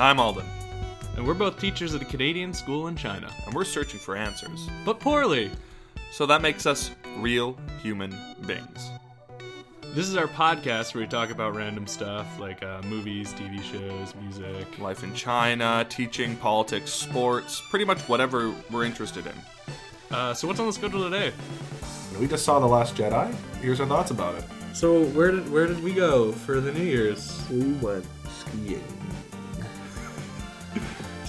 Jacob. And I'm Alden, And we're both teachers at a Canadian school in China. and we're searching for answers. But poorly. So that makes us real human beings. This is our podcast where we talk about random stuff like uh, movies, TV shows, music. Life in China, teaching, politics, sports, pretty much whatever we're interested in. Uh, so, what's on the schedule today? We just saw The Last Jedi. Here's our thoughts about it. So, where did where did we go for the New Year's? We went skiing.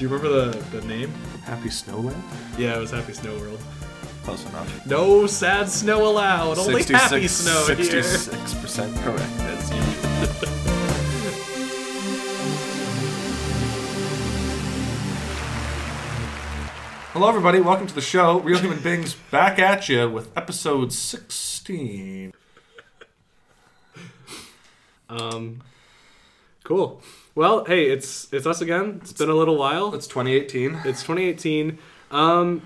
Do you remember the, the name? Happy Snowland? Yeah, it was Happy Snow World. Close enough. No sad snow allowed. Only happy snow here. 66% correct. That's usual. Hello, everybody. Welcome to the show. Real Human Beings back at you with episode 16. Um, cool. Well, hey, it's it's us again. It's been a little while. It's 2018. It's 2018. Um,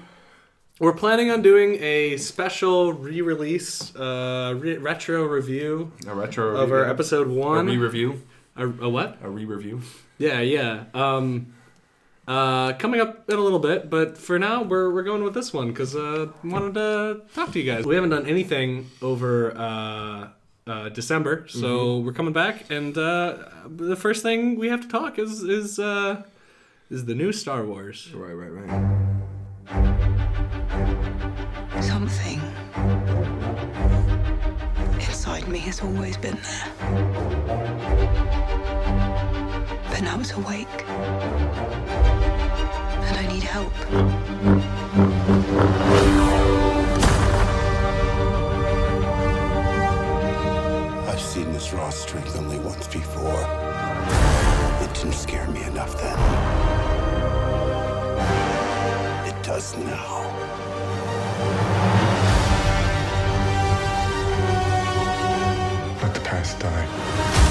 we're planning on doing a special re-release, uh, re- retro review A retro of our review. episode A one. re-review. A, a what? A re-review. Yeah, yeah. Um, uh, coming up in a little bit, but for now we're we're going with this one because uh, wanted to talk to you guys. We haven't done anything over uh, uh, December, so we're coming back, and uh, the first thing we have to talk is is uh, is the new Star Wars. Right, right, right. Something inside me has always been there. But now it's awake. And I need help. Seen this raw strength only once before. It didn't scare me enough then. It does now. Let the past die.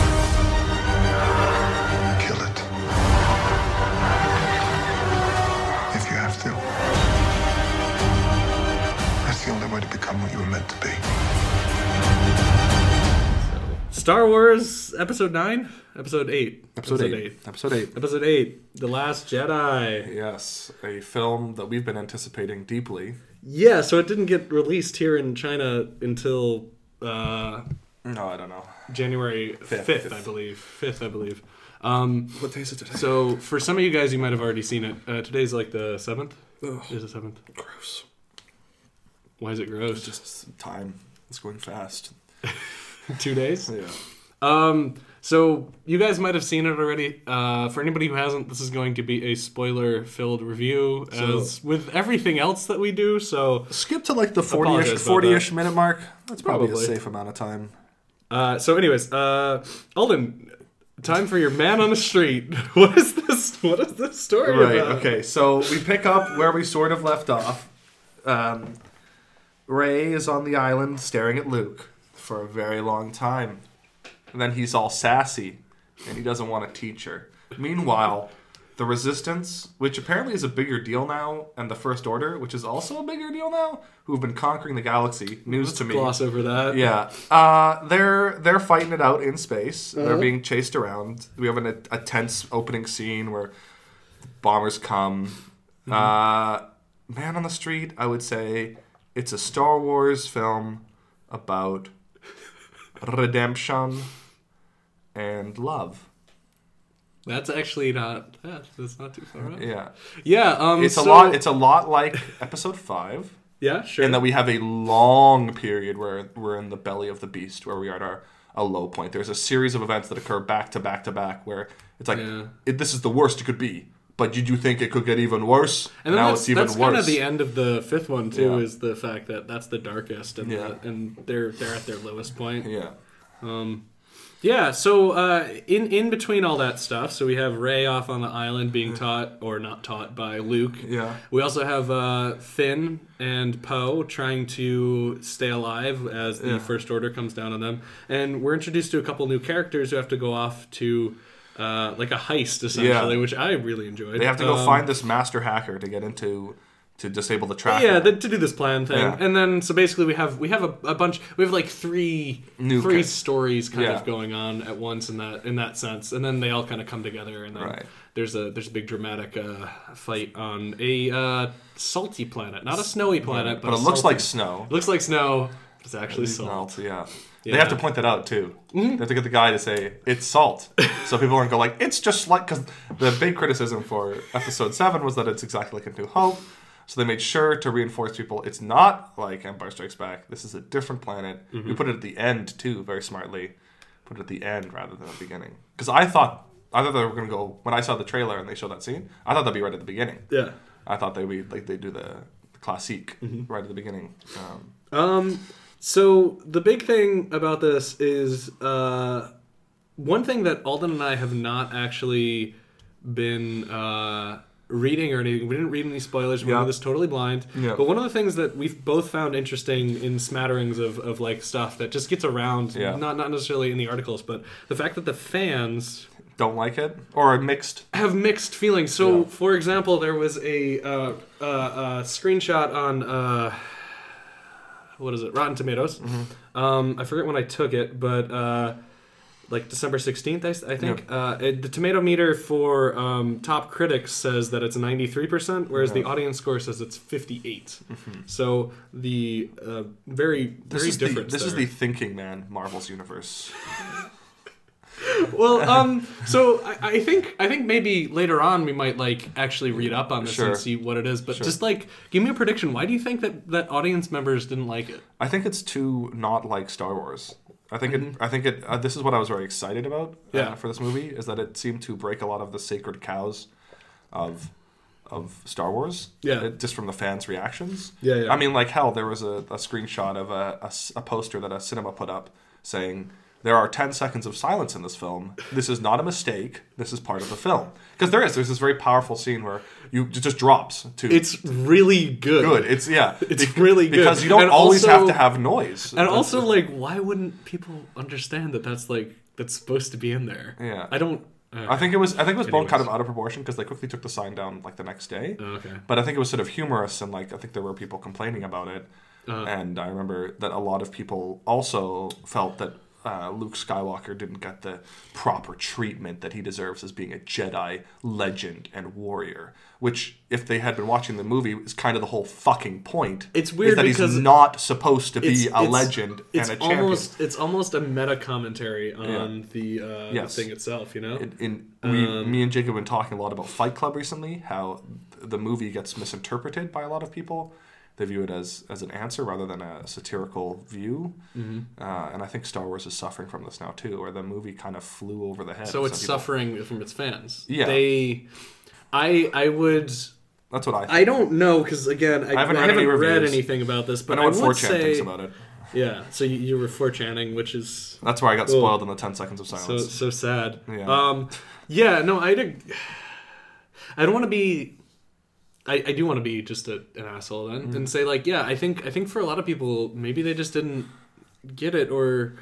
Star Wars Episode Nine, Episode Eight, Episode, eight. Episode 8. Episode Eight, The Last Jedi. Yes, a film that we've been anticipating deeply. Yeah, so it didn't get released here in China until uh, No, I don't know. January Fifth. I believe. Fifth, I believe. Um, What day is it today? so for some of you guys, you might have already seen it. Uh, today's like the seventh. Ugh, Is the seventh? gross. Why is it gross? It's just time. It's going fast. two days. Yeah. Um, so you guys might have seen it already. Uh, for anybody who hasn't, this is going to be a spoiler-filled review, So- as with everything else that we do. So, Skip to like the 40ish, 40ish minute mark. That's probably, Probably. a safe amount of time. uh, so anyways, uh, Alden, time for your man on the street. What is this? What is this story Right. about? Okay. So we pick up where we sort of left off. Um, Rey is on the island staring at Luke for a very long time, and then he's all sassy, and he doesn't want to teach her. Meanwhile, the Resistance, which apparently is a bigger deal now, and the First Order, which is also a bigger deal now, who've been conquering the galaxy. News to me. Gloss over that. Yeah, uh, they're they're fighting it out in space. Uh-huh. They're being chased around. We have an, a tense opening scene where bombers come. Mm-hmm. Uh, Man on the Street, I would say it's a Star Wars film about redemption and love. That's actually not. Yeah, that's not too far off. Yeah, Yeah. Um. it's a lot. It's a lot like Episode Five. yeah. Sure. And that we have a long period where we're in the belly of the beast, where we are at our a low point. There's a series of events that occur back to back to back, where it's like Yeah. it, this is the worst it could be. But did you think it could get even worse? And now it's even that's worse. kind of the end of the fifth one too. Yeah. Is the fact that that's the darkest, and Yeah. the, and they're they're at their lowest point. yeah, Um, yeah. So uh, in in between all that stuff, so we have Rey off on the island being taught or not taught by Luke. yeah, We also have uh, Finn and Poe trying to stay alive as the Yeah. First Order comes down on them, and we're introduced to a couple new characters who have to go off to uh, like a heist essentially, Yeah. which I really enjoyed. they have to go Um, find this master hacker to get into to disable the tracker. yeah, the, to do this plan thing, Yeah. and then so basically we have we have a, a bunch. We have like three New three ca- stories kind Yeah. of going on at once in that in that sense, and then they all kind of come together, and then Right. there's a there's a big dramatic uh, fight on a uh, salty planet, not a snowy planet, but, but it looks salty- like snow. It looks like snow. It's actually salt. Yeah. Yeah. Mm-hmm. They have to point that out too. They have to get the guy to say it's salt, so people aren't go like it's just like because the big criticism for episode seven was that it's exactly like A New Hope. So they made sure to reinforce people it's not like Empire Strikes Back. This is a different planet. Mm-hmm. We put it at the end too, very smartly. Put it at the end rather than the beginning. Because I thought I thought they were gonna go when I saw the trailer and they showed that scene. I thought that'd be right at the beginning. Yeah. I thought they'd be like they do the, the classique Mm-hmm. right at the beginning. Um, Um, so the big thing about this is uh, one thing that Alden and I have not actually been uh, reading or anything. We didn't read any spoilers. We Yeah. know this totally blind. Yeah. But one of the things that we've both found interesting in smatterings of, of like stuff that just gets around, Yeah. not not necessarily in the articles, but the fact that the fans don't like it or mixed. have mixed feelings. So, Yeah. for example, there was a uh, uh, uh, screenshot on uh, what is it, Rotten Tomatoes. Mm-hmm. Um, I forget when I took it, but uh, like December sixteenth, I think. Uh, it, the tomato meter for um, top critics says that it's ninety three percent, whereas the audience score says it's fifty So the uh, very This very is the different. this is the thinking man Marvel's universe. well um so I, I think i think maybe later on we might like actually read up on this Sure. and see what it is but Sure. just like give me a prediction why do you think that that audience members didn't like it I think it's too not like Star Wars. I think it. I think it. Uh, this is what I was very excited about. uh, Mm-hmm. Yeah. for this movie is that it seemed to break a lot of the sacred cows of of Star Wars. Yeah. Just from the fans' reactions. Yeah, yeah. I mean, like hell, there was a, a screenshot of a a poster that a cinema put up saying. There are 10 seconds of silence in this film. This is not a mistake. This is part of the film. Because there is. There's this very powerful scene where you it just drops to it's really good good. It's yeah. It's really good. because you don't And always also- have to have noise. and That's- also like why wouldn't people understand that that's like that's supposed to be in there Yeah. i don't uh, I think it was I think it was blown kind of out of proportion because they quickly took the sign down like the next day. Oh, okay But I think it was sort of humorous and like I think there were people complaining about it. Uh-huh. And I remember that a lot of people also felt that uh, Luke Skywalker didn't get the proper treatment that he deserves as being a Jedi legend and warrior. Which, if they had been watching the movie, is kind of the whole fucking point. It's weird that because he's not supposed to be a legend it's and a champion. almost it's almost a meta commentary on the uh Yes. the thing itself you know in, in we, Um, me and Jacob have been talking a lot about Fight Club recently. How the movie gets misinterpreted by a lot of people. They view it as as an answer rather than a satirical view. Mm-hmm. Uh, and I think Star Wars is suffering from this now too, where the movie kind of flew over the head. so it's people. suffering from its fans Yeah. they i i would That's what I. Think. I don't know because again, I, I haven't haven't, read any read anything about this, I but know I, what would 4chan say, thinks about it. yeah. So you, you were 4chaning, which is That's where I got Cool. spoiled in the ten seconds of silence. so so sad. Yeah. Um, yeah. No, I. I don't want to be. I, I do want to be just a, an asshole then Mm. and say like, yeah, I think I think for a lot of people maybe they just didn't get it or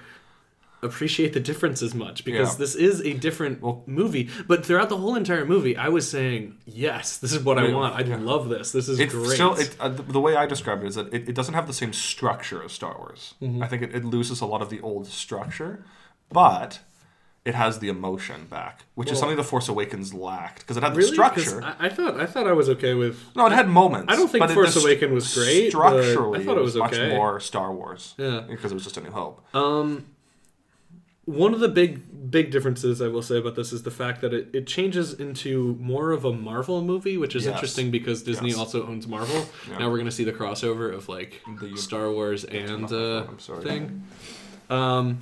appreciate the difference as much because Yeah. this is a different Well- movie. But throughout the whole entire movie, I was saying, yes, this is what I Yeah, want. I yeah. love this. This is it great. still it, uh, the, the way I describe it is that it, it doesn't have the same structure as Star Wars. Mm-hmm. I think it, it loses a lot of the old structure, but it has the emotion back, which is something the Force Awakens lacked because it had the structure. I, I thought I thought I was okay with. no, it had moments. I don't think Force Awakens was great, but I Structurally, thought it was much okay. more Star Wars. Yeah. because it was just a New Hope. Um, one of the big big differences I will say about this is the fact that it, it changes into more of a Marvel movie, which is Yes. interesting because Disney Yes. also owns Marvel. Yeah. Now we're gonna see the crossover of like The- Star Wars and uh, thing. Um,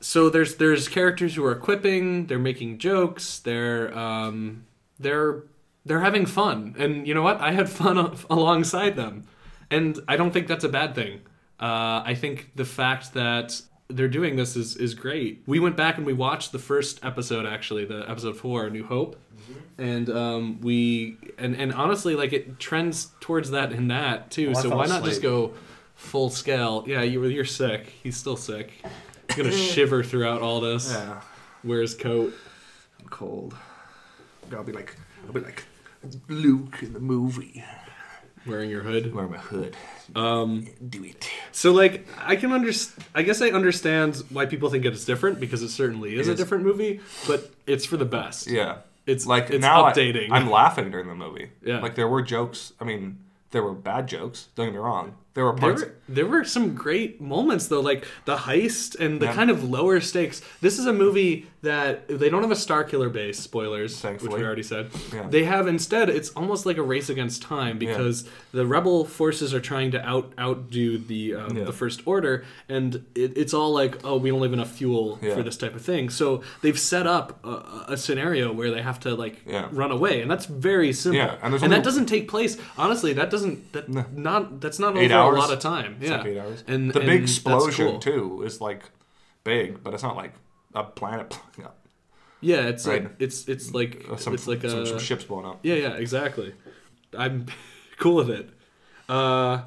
so there's there's characters who are quipping, they're making jokes, they're um, they're they're having fun, and you know what? I had fun alongside them, and I don't think that's a bad thing. Uh, I think the fact that they're doing this is is great. We went back and we watched the first episode, actually, the episode four, New Hope, and um, we and and honestly, like it trends towards that in that too. Well, so why not just go full scale? Yeah, you were you're sick. He's still sick. He's gonna shiver throughout all this. Yeah, Wear his coat. I'm cold. I'll be like, I'll be like Luke in the movie. wearing your hood. Wear my hood. Um, do it. So like I can understand. I guess I understand why people think it's different because it certainly is, It a different movie, but it's for the best. Yeah, It's- like it's now I- updating. I'm laughing during the movie. Yeah. like there were jokes. I mean, there were bad jokes. Don't get me wrong. There were There parts. were, there were some great moments though, like the heist and the Yeah. kind of lower stakes. This is a movie that they don't have a Star Killer base. Spoilers, which we already said. Yeah. They have instead. It's almost like a race against time because the rebel forces are trying to out outdo the um, Yeah. the First Order, and it, it's all like, oh, we don't have enough fuel Yeah. for this type of thing. So they've set up a, a scenario where they have to like Yeah. run away, and that's very simple. Yeah, and and, that doesn't take place. Honestly, that doesn't that not that's not Eight over hours? a lot of time. Yeah, like eight hours. and the and big explosion cool. too is like big, but it's not like a planet blowing up. Yeah, it's like it's it's like Uh, Some, it's like some, a some ships blowing up. yeah yeah exactly. I'm cool with it. Uh,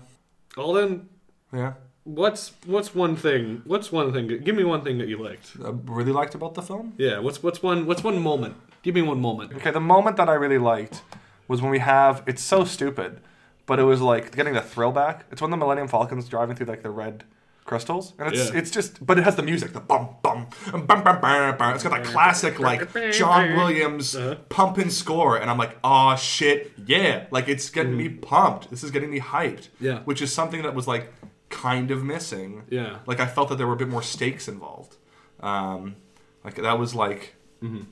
Alden, Yeah, what's what's one thing? What's one thing? Give me one thing that you liked. I really liked about the film. Yeah, what's what's one what's one moment? Give me one moment. Okay, the moment that I really liked was when we have. It's so stupid, but it was like getting the thrill back. It's when the Millennium Falcon's driving through like the red crystals, and it's Yeah. it's just. But it has the music, the bum bum bum bum bum bum. It's got that classic like John Williams uh-huh. pumping score, and I'm like, oh shit, yeah! Like it's getting me mm. pumped. This is getting me hyped. Yeah. which is something that was like kind of missing. Yeah. like I felt that there were a bit more stakes involved. Um, like that was like mm-hmm.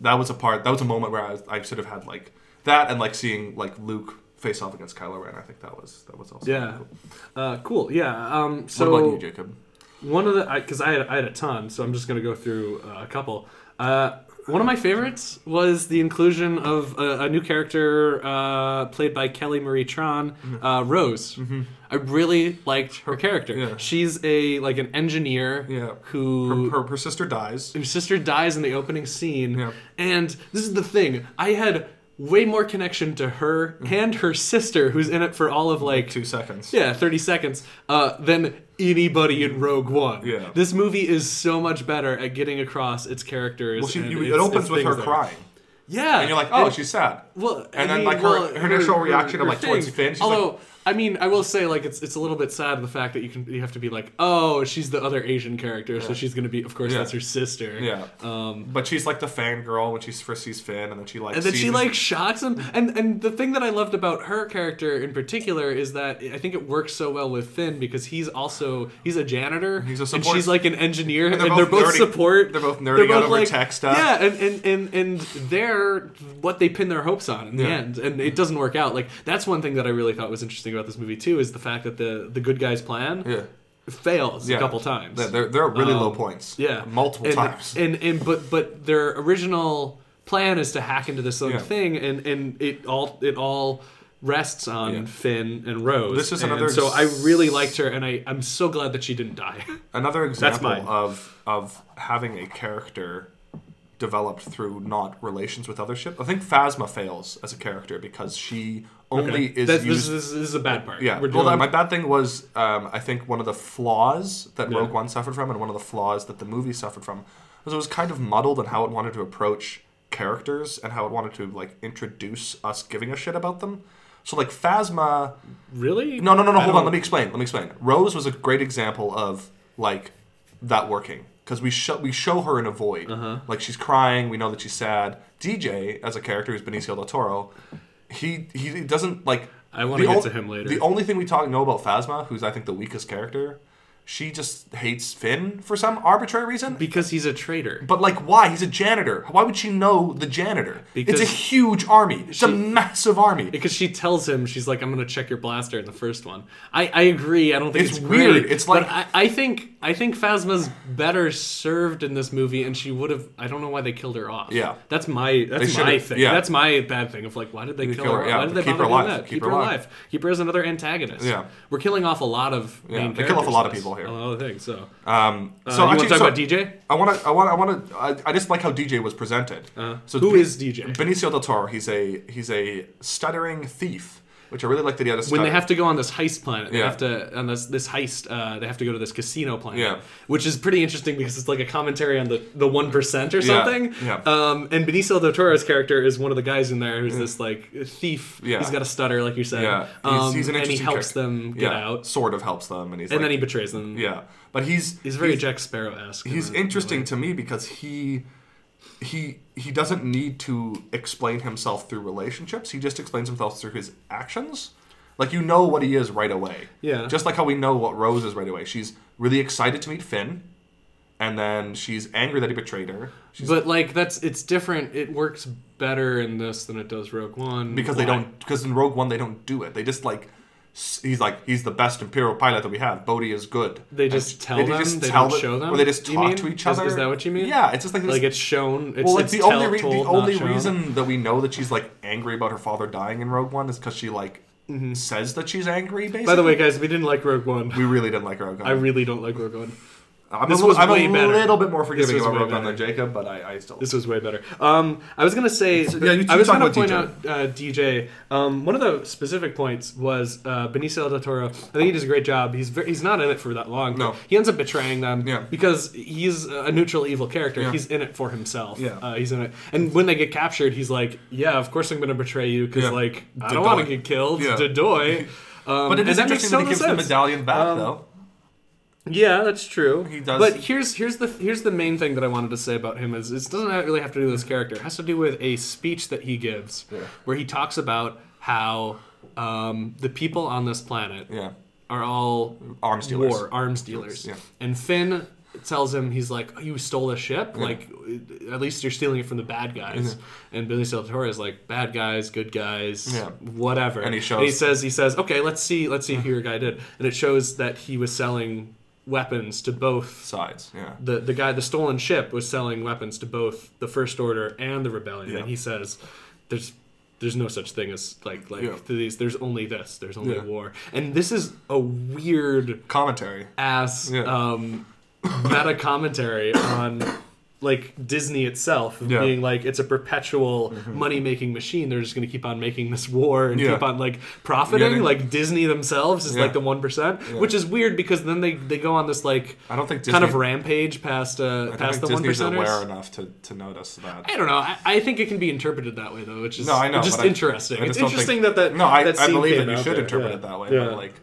that was a part that was a moment where I, was, I sort of had like that and like seeing like Luke face off against Kylo Ren. I think that was that was also Yeah, cool. uh, cool. Yeah. Um, so what about you, Jacob? One of the because I, had I had a ton, so I'm just gonna go through uh, a couple. Uh, one of my favorites was the inclusion of a, a new character uh, played by Kelly Marie Tran, uh, Rose. I really liked her character. Mm-hmm. Yeah. She's a like an engineer Yeah, who her, her, her sister dies. her sister dies in the opening scene Yeah. and this is the thing i had way more connection to her and her sister who's in it for all of like Two seconds. yeah 30 seconds uh, than anybody in rogue one Yeah. this movie is so much better at getting across its characters Well, she, you, its- it opens with her crying, yeah and you're like, oh, And- she's sad. well, And then, like, her- well, her initial reaction of, like, towards Finn, she's like- Although, I mean, I will say, like, it's it's a little bit sad the fact that you can you have to be like, oh, she's the other Asian character, so she's gonna be, of course, that's her sister. Yeah, Um, but she's like the fangirl when she first sees Finn, and then she like and then she his- like shocks him and and the thing that i loved about her character in particular is that i think it works so well with finn because he's also he's a janitor He's a and support- she's like an engineer and they're they're, both both nerdy- support they're both nerding out over tech stuff. yeah and and, and and they're what they pin their hopes on in the Yeah. end and it doesn't work out like that's one thing that i really thought was interesting about this movie too is the fact that the the good guys plan yeah. fails Yeah. a couple times They're- They're, they're at really low Um, points. yeah, multiple and, times. And and but but their original plan is to hack into this other Yeah. thing, and and it all it all rests on Yeah. Finn and Rose. This is another So I really liked her, and I I'm so glad that she didn't die. Another example of of having a character developed through not relations with other ship. I think Phasma fails as a character because she only is That's, used. this, is, this is a bad part. yeah, We're well, doing, my bad thing was um, I think one of the flaws that Yeah. Rogue One suffered from, and one of the flaws that the movie suffered from, was it was kind of muddled in how it wanted to approach characters and how it wanted to like introduce us giving a shit about them. So like Phasma, really no, no, no, no. I Hold on. don't- Let me explain. Let me explain. Rose was a great example of like that working because we show we show her in a void. Uh-huh. Like she's crying. We know that she's sad. DJ as a character who's Benicio del Toro. He he doesn't like. I wanna the get ol- to him later. The only thing we talk know about Phasma, who's I think the weakest character, she just hates Finn for some arbitrary reason. because he's a traitor. But like, why? He's a janitor. Why would she know the janitor? Because it's a huge army. It's a massive army. because she tells him she's like I'm gonna check your blaster in the first one. I, I agree. I don't think It's it's, weird. great, It's but like- I, I think I think Phasma's better served in this movie, and she would have. I don't know why they killed her off. Yeah. that's my that's my thing. yeah. That's my bad thing of like why did they, kill, kill her? her, yeah, Why did they keep bother her alive. that? Keep her alive. Keep her as another antagonist. Yeah. we're killing off a lot of Yeah, they kill off a lot of in people here. A lot of things. So, Um, uh, so you want actually, to talk so about DJ? I want to, I want, I want to, I, I just like how DJ was presented. Uh, so who is DJ? Benicio del Toro. He's a he's a stuttering thief which I really like that he had a when they have to go on this heist planet, they Yeah. have to on this this heist. Uh, they have to go to this casino planet, Yeah. which is pretty interesting because it's like a commentary on the the one percent or something. yeah. Um, and Benicio del Toro's character is one of the guys in there who's this like thief. Yeah. He's got a stutter, like you said. Yeah, he's, Um, he's an and he helps character. them get yeah, out, Sort of helps them, and he's and like, then he betrays them. yeah, but he's He's very he's, Jack Sparrow esque. he's interesting to me because he he he doesn't need to explain himself through relationships. He just explains himself through his actions. Like you know what he is right away. Yeah. Just like how we know what Rose is right away. She's really excited to meet Finn, and then she's angry that he betrayed her. She's, But like that's it's different. It works better in this than it does Rogue One because they don't because in Rogue One they don't do it. They just like he's like he's the best Imperial pilot that we have. Bodhi is good. They And just sh- tell them? They tell don't it- show them? Or they just talk to each other. is that what you mean? Yeah, it's just like this. Like it's shown. It's, well, it's it's the only re- told, the only shown. reason that we know that she's like angry about her father dying in Rogue One is because she like says that she's angry. Basically, Mm-hmm. By the way, guys, we didn't like Rogue One. we really didn't like Rogue One. I really don't like Rogue One. I'm this a, was I'm way a better. little bit more forgiving about One than Jacob, but I, I still. This was way better. Um, I was gonna say, yeah, I was gonna point DJ. out uh, DJ. Um, one of the specific points was uh, Benicio del Toro. I think he does a great job. He's very, he's not in it for that long. No. he ends up betraying them Yeah. because he's a neutral evil character. Yeah. He's in it for himself. Yeah. uh, he's in it. And when they get captured, he's like, "Yeah, of course I'm gonna betray you because Yeah. like I don't want to get killed." Yeah. Dadoy. Um, but it is and that makes interesting that he gives the medallion back, Um, though. Yeah, that's true. He does- But here's here's the here's the main thing that I wanted to say about him is it doesn't really have to do with his character. It has to do with a speech that he gives where he talks about how um, the people on this planet Yeah, are all Arms dealers. war arms dealers. Yeah. And Finn tells him he's like, "You stole a ship. Like, at least you're stealing it from the bad guys." And Billy Toro is like, "Bad guys, good guys, Yeah. whatever." And he shows- he says, "He says, okay, let's see, let's see who your guy did." And it shows that he was selling weapons to both sides. Yeah, the the guy the stolen ship was selling weapons to both the first order and the rebellion Yeah. and he says there's there's no such thing as like like Yeah. these there's only this there's only Yeah. war and this is a weird commentary. ass um meta commentary on like Disney itself Yeah. Mm-hmm. being like it's a perpetual money making machine. They're just going to keep on making this war and Yeah. keep on like profiting. They- like Disney themselves is Yeah. like the one which is weird because then they they go on this like I don't think Disney, kind of rampage past uh I don't past think the one Disney's aware enough to, to notice that. I don't know. I, I think it can be interpreted that way though, which is No, I know. just interesting. I just it's interesting think- that that No, I, that I believe that you should there. interpret it that way. But like,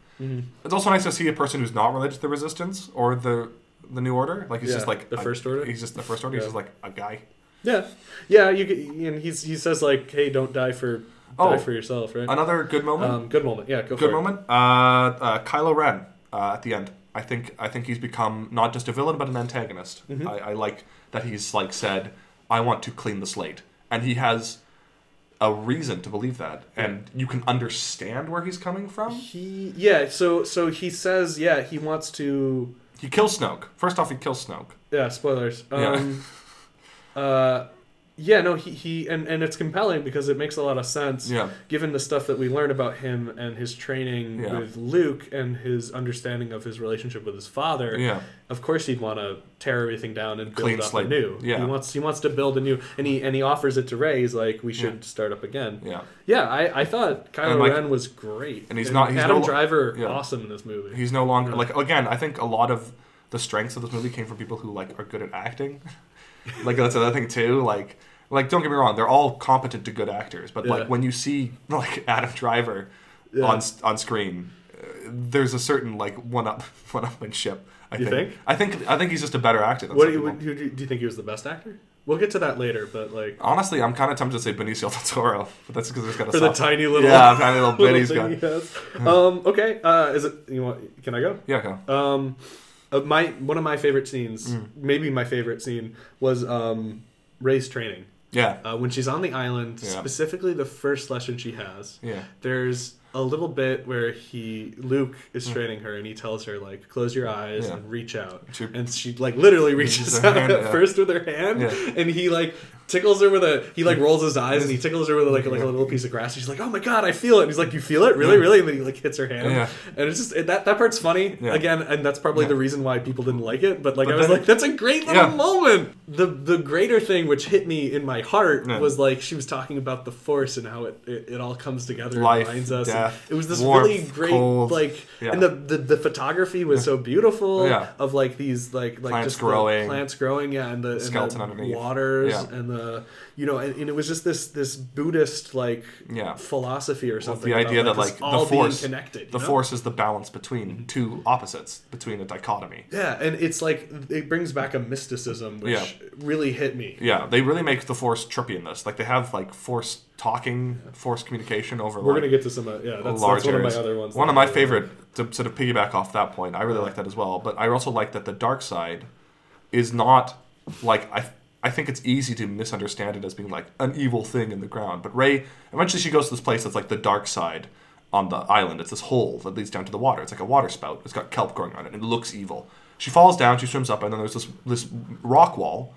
it's also nice to see a person who's not related to the Resistance or the the New Order. Like he's Yeah, just like the a- First Order? He's just the First Order. He's just like a guy. Yeah, yeah. You get, and he's he says like, "Hey, don't die for Oh, die for yourself." Right. Another good moment. Um, good moment. Yeah, go for good moment. Uh, uh, Kylo Ren uh, at the end. I think I think he's become not just a villain but an antagonist. Mm-hmm. I, I like that he's like said, "I want to clean the slate," and he has a reason to believe that, and you can understand where he's coming from. He yeah. So so he says yeah he wants to He kills Snoke. First off, he kills Snoke. yeah spoilers. Yeah. Um, uh, yeah no he, he and and it's compelling because it makes a lot of sense. Yeah. Given the stuff that we learn about him and his training Yeah. with Luke and his understanding of his relationship with his father. Yeah. Of course, he'd want to tear everything down and build Clean up slate. anew. Yeah. He wants he wants to build a new, and he and he offers it to Rey. He's like, we should Yeah. start up again. Yeah. Yeah, I, I thought Kylo And, like- Ren was great, and he's not- he's Adam no- Driver yeah. awesome in this movie. He's no longer like again. I think a lot of the strengths of this movie came from people who like are good at acting. like that's another thing too. Like like don't get me wrong, they're all competent to good actors, but Yeah. like when you see like Adam Driver Yeah. on on screen, uh, there's a certain like one up one upmanship. I You think. think? I think I think he's just a better actor than what do you, people. who, do you- do you think he was the best actor? We'll get to that later, but like Honestly, I'm kind of tempted to say Benicio del Toro, but that's because he's got a for the tiny little yeah, tiny little bit little he's thing got. he has. Um, okay, uh, is it you want? Can I go? Yeah, go. Um, uh, my one of my favorite scenes, Mm. maybe my favorite scene, was um, Rey's training. Yeah, Uh, when she's on the island, Yeah. specifically the first lesson she has. yeah, There's a little bit where he Luke is training her and he tells her like close your eyes Yeah. and reach out She- and she like literally reaches out hand, first with her hand and he like tickles her with a he like rolls his eyes and he tickles her with like, like a little piece of grass she's like oh my god I feel it and he's like you feel it really really and then he like hits her hand Yeah. and it's just it, that that part's funny Yeah. again and that's probably the reason why people didn't like it but like But I was like that's a great little Yeah. moment the the greater thing which hit me in my heart Yeah. was like she was talking about the force and how it it, it all comes together Life, and binds us and death, it was this warmth, really great cold. like Yeah. and the, the the photography was so beautiful Yeah. of like these like like Plants just growing. plants growing yeah and the, and Skeleton the underneath. waters Yeah. and the you know and, and it was just this this Buddhist like Yeah. philosophy or something the idea that like the force, connected the know? force is the balance between two opposites, between a dichotomy. yeah and it's like it brings back a mysticism which Yeah. really hit me Yeah, they really make the force trippy in this. Like they have like force talking, force communication over. we're like, gonna get to some uh, yeah that's, large that's one of my areas. other ones One of my really favorite to sort of piggyback off that point. I really like that as well. But I also like that the dark side is not like I. I think it's easy to misunderstand it as being like an evil thing in the ground. But Rey eventually she goes to this place that's like the dark side on the island. It's this hole that leads down to the water. It's like a water spout. It's got kelp growing on it, and it looks evil. She falls down. She swims up, and then there's this this rock wall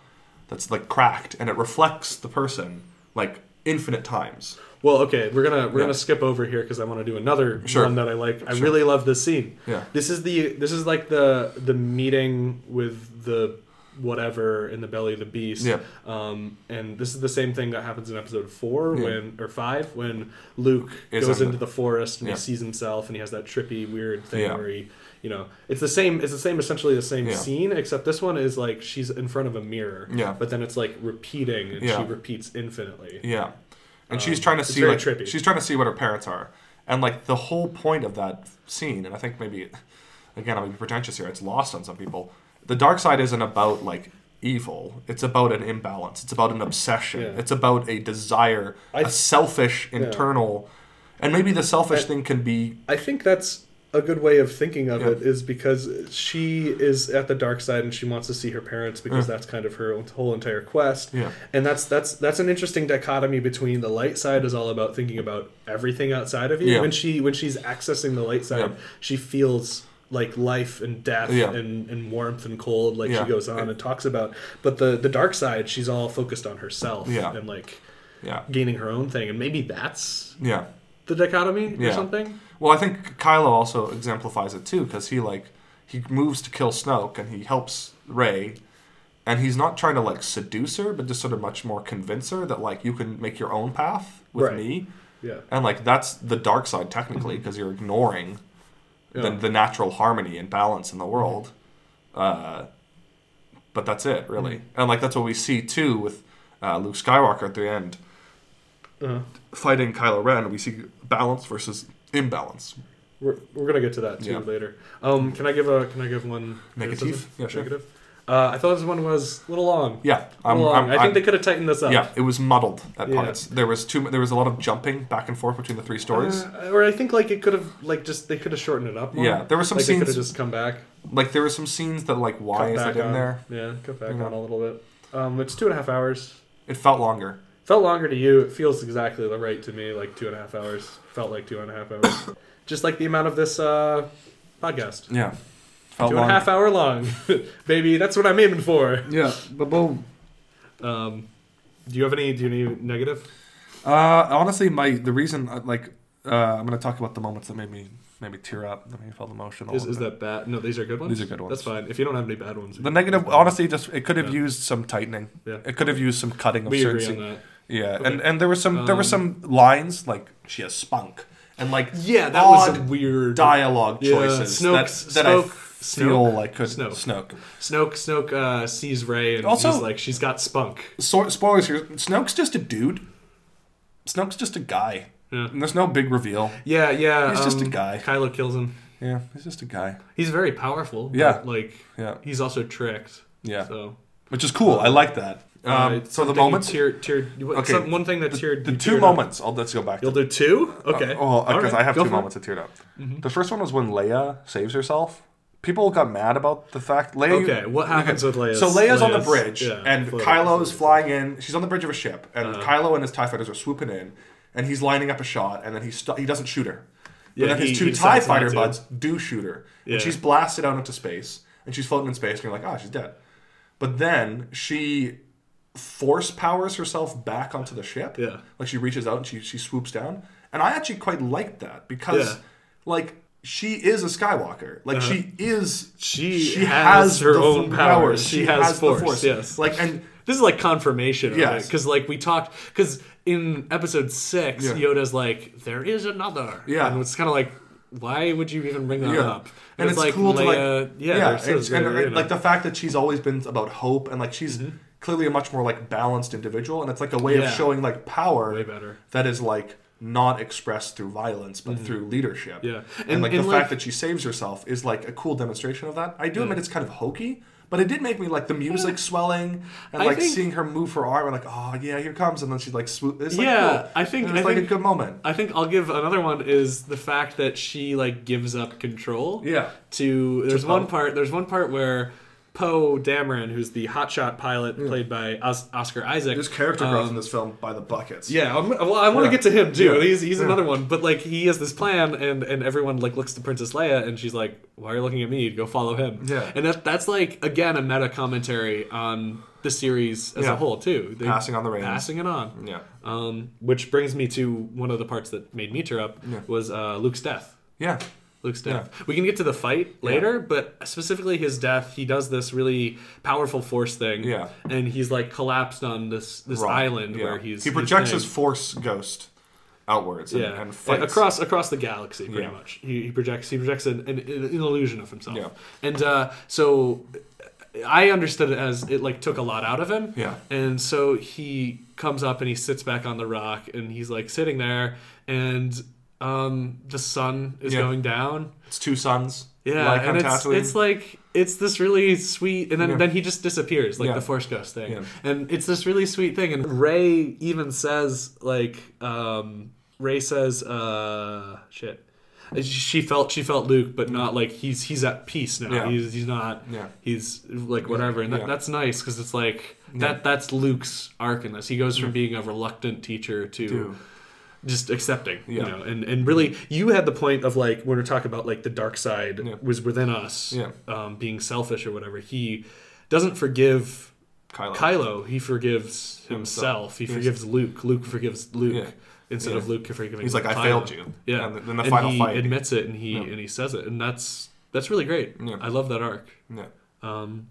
that's like cracked, and it reflects the person like infinite times. Well, okay, we're gonna we're Yeah. gonna skip over here because I want to do another Sure. one that I like. I really love this scene. Yeah. This is the this is like the the meeting with the whatever in the belly of the beast. Yeah. Um, and this is the same thing that happens in episode four Yeah. when or five when Luke goes into the- the forest and Yeah. he sees himself and he has that trippy weird thing Yeah. where he you know it's the same it's the same essentially the same Yeah. scene except this one is like she's in front of a mirror. Yeah. But then it's like repeating and Yeah. she repeats infinitely. Yeah, and she's trying to Um, see like trippy. she's trying to see what her parents are, and like the whole point of that scene, and I think maybe again I'm being pretentious here. It's lost on some people. The dark side isn't about like evil. It's about an imbalance. It's about an obsession. Yeah. It's about a desire, I a selfish internal, and maybe the selfish I- thing can be I think that's a good way of thinking of Yeah. it is because she is at the dark side and she wants to see her parents because that's kind of her whole entire quest. Yeah. And that's that's that's an interesting dichotomy between the light side is all about thinking about everything outside of you. Yeah. When she when she's accessing the light side, Yeah. she feels like life and death Yeah. and, and warmth and cold like Yeah. she goes on and talks about but the the dark side she's all focused on herself Yeah. and like yeah gaining her own thing and maybe that's yeah. the dichotomy or something Well, I think Kylo also exemplifies it too, because he like he moves to kill Snoke and he helps Rey, and he's not trying to like seduce her, but just sort of much more convince her that like you can make your own path with Right. me, yeah and like that's the dark side technically, because you're ignoring Yeah. the, the natural harmony and balance in the world. Uh, but that's it, really, and like that's what we see too with uh, Luke Skywalker at the end, uh-huh. fighting Kylo Ren. We see balance versus imbalance. We're, we're gonna get to that too Yeah. later. Um, can I give a can I give one Negative? Yeah, sure. Negative. Uh, I thought this one was a little long. Yeah, I'm, little long. I'm- i think I'm- they could have tightened this up. Yeah, it was muddled at Yeah. parts. There was too. There was a lot of jumping back and forth between the three stories. Uh, or I think like it could have like just they could have shortened it up. More. Yeah, there were some like They could scenes- have just come back. like there were some scenes that like why cut is it in on. there? Yeah, cut back You know. on a little bit. Um, it's two and a half hours. It felt longer. Felt longer to you. It feels exactly the right to me. Like two and a half hours. Felt like two and a half hours. just like the amount of this uh, podcast. Yeah, Two and a half hour long, baby. That's what I'm aiming for. Yeah, but boom. Um, do you have any? Do you have any negative? Uh, honestly, my the reason uh, like uh, I'm gonna talk about the moments that made me made me tear up, that made me felt emotional. Is, is that bad? No, these are good ones. These are good ones. That's fine. If you don't have any bad ones, the negative? Honestly, just it could have Yeah. used some tightening. Yeah. It could have used some cutting of we certain agree on that. Yeah, Okay. and and there were some there were Um, some lines like she has spunk and like Yeah, that was a weird dialogue Yeah, choices Snoke- that, that I Snoke- feel Snoke? like could Snoke. Snoke. Snoke. Snoke uh, sees Rey and Also- he's like, she's got spunk. So, spoilers here. Snoke's just a dude. Snoke's just a guy. Yeah. And there's no big reveal. Yeah, yeah. He's just a um, guy. Kylo kills him. Yeah, he's just a guy. He's very powerful. but, Yeah. like Yeah. he's also tricked. Yeah. So Which is cool. I like that. Um, uh, so the something moments, you tear, tear, Okay, some- one thing that the, teared the you two up. moments. I'll let's go back. You'll to, do two. Okay. Oh, All because right, I have go two for it. moments that teared up. The first one was when Leia saves herself. People got mad about the fact Leia. Okay, what happens with Leia? So Leia's, on the bridge, yeah, and floating. Kylo is flying in. She's on the bridge of a ship, and Uh-huh. Kylo and his Tie fighters are swooping in, and he's lining up a shot, and then he st- he doesn't shoot her. Yeah, but then he- his two he Tie fighter buds do shoot her, Yeah. and she's blasted out into space, and she's floating in space, and you're like, oh, she's dead. But then she force powers herself back onto the ship. Yeah. Like she reaches out and she she swoops down. And I actually quite liked that because Yeah. like she is a Skywalker. Like she is Uh-huh. She has her own powers. She has the force, yes. Like and this is like confirmation Yes. because like we talked because in episode six Yeah. Yoda's like there is another Yeah. and it's kind of like why would you even bring that Yeah. up And it's, like cool to like yeah, yeah, so and, and, know. like the fact that she's always been about hope and like she's clearly a much more like balanced individual and it's like a way of showing like power Way better. that is like not expressed through violence but through leadership Mm-hmm. Yeah. and, And- like and, the like- fact that she saves herself is like a cool demonstration of that i do admit it's kind of hokey but it did make me like the music swelling and I like think- seeing her move her arm and like oh yeah here comes and then she like swoop it's like Yeah, cool. I think- it's I like think- a good moment I think I'll give another one is the fact that she like gives up control. Yeah. To there's To one part. There's one part where Poe Dameron, who's the hotshot pilot played by Os- Oscar Isaac, there's character growth um, in this film by the buckets Yeah, I'm, well, I want to Yeah. get to him too. Yeah. He's, he's Yeah. another one, but like he has this plan, and and everyone like looks to Princess Leia, and she's like, "Why are you looking at me? Go follow him." Yeah. and that that's like again a meta commentary on the series as a whole too. They- Passing on the reins. passing it on. yeah Um, which brings me to one of the parts that made me tear up was uh, Luke's death. yeah Luke's death. We can get to the fight later, but specifically his death, he does this really powerful force thing. Yeah. and he's like collapsed on this this island Yeah. where he's he projects thing. his force ghost outwards and, yeah and fights. across across the galaxy pretty Yeah. much. He, he projects he projects an, an, an illusion of himself. Yeah. and uh, so I understood it as it like took a lot out of him. Yeah. and so he comes up and he sits back on the rock and he's like sitting there and um, the sun is Yeah. going down. It's two suns. Yeah, like and it's it's like it's this really sweet, and then Yeah. then he just disappears like Yeah. the Force Ghost thing, Yeah. and it's this really sweet thing. And Rey even says like um, Rey says uh, shit. She felt she felt Luke, but not like he's he's at peace now. He's he's not. Yeah. He's like whatever, and that, that's nice because it's like that. That's Luke's arc in this. He goes from being a reluctant teacher to Dude. Just accepting you Yeah. know and and really you had the point of like when we're talking about like the dark side Yeah. was within us Yeah. um, being selfish or whatever he doesn't forgive Kylo. Kylo he forgives himself, he Yes. forgives Luke Luke forgives Luke Yeah. instead Yeah. of Luke forgiving He's like, "I failed you." yeah And in the final he fight- admits it and he Yeah. and he says it and that's that's really great Yeah. I love that arc Yeah. um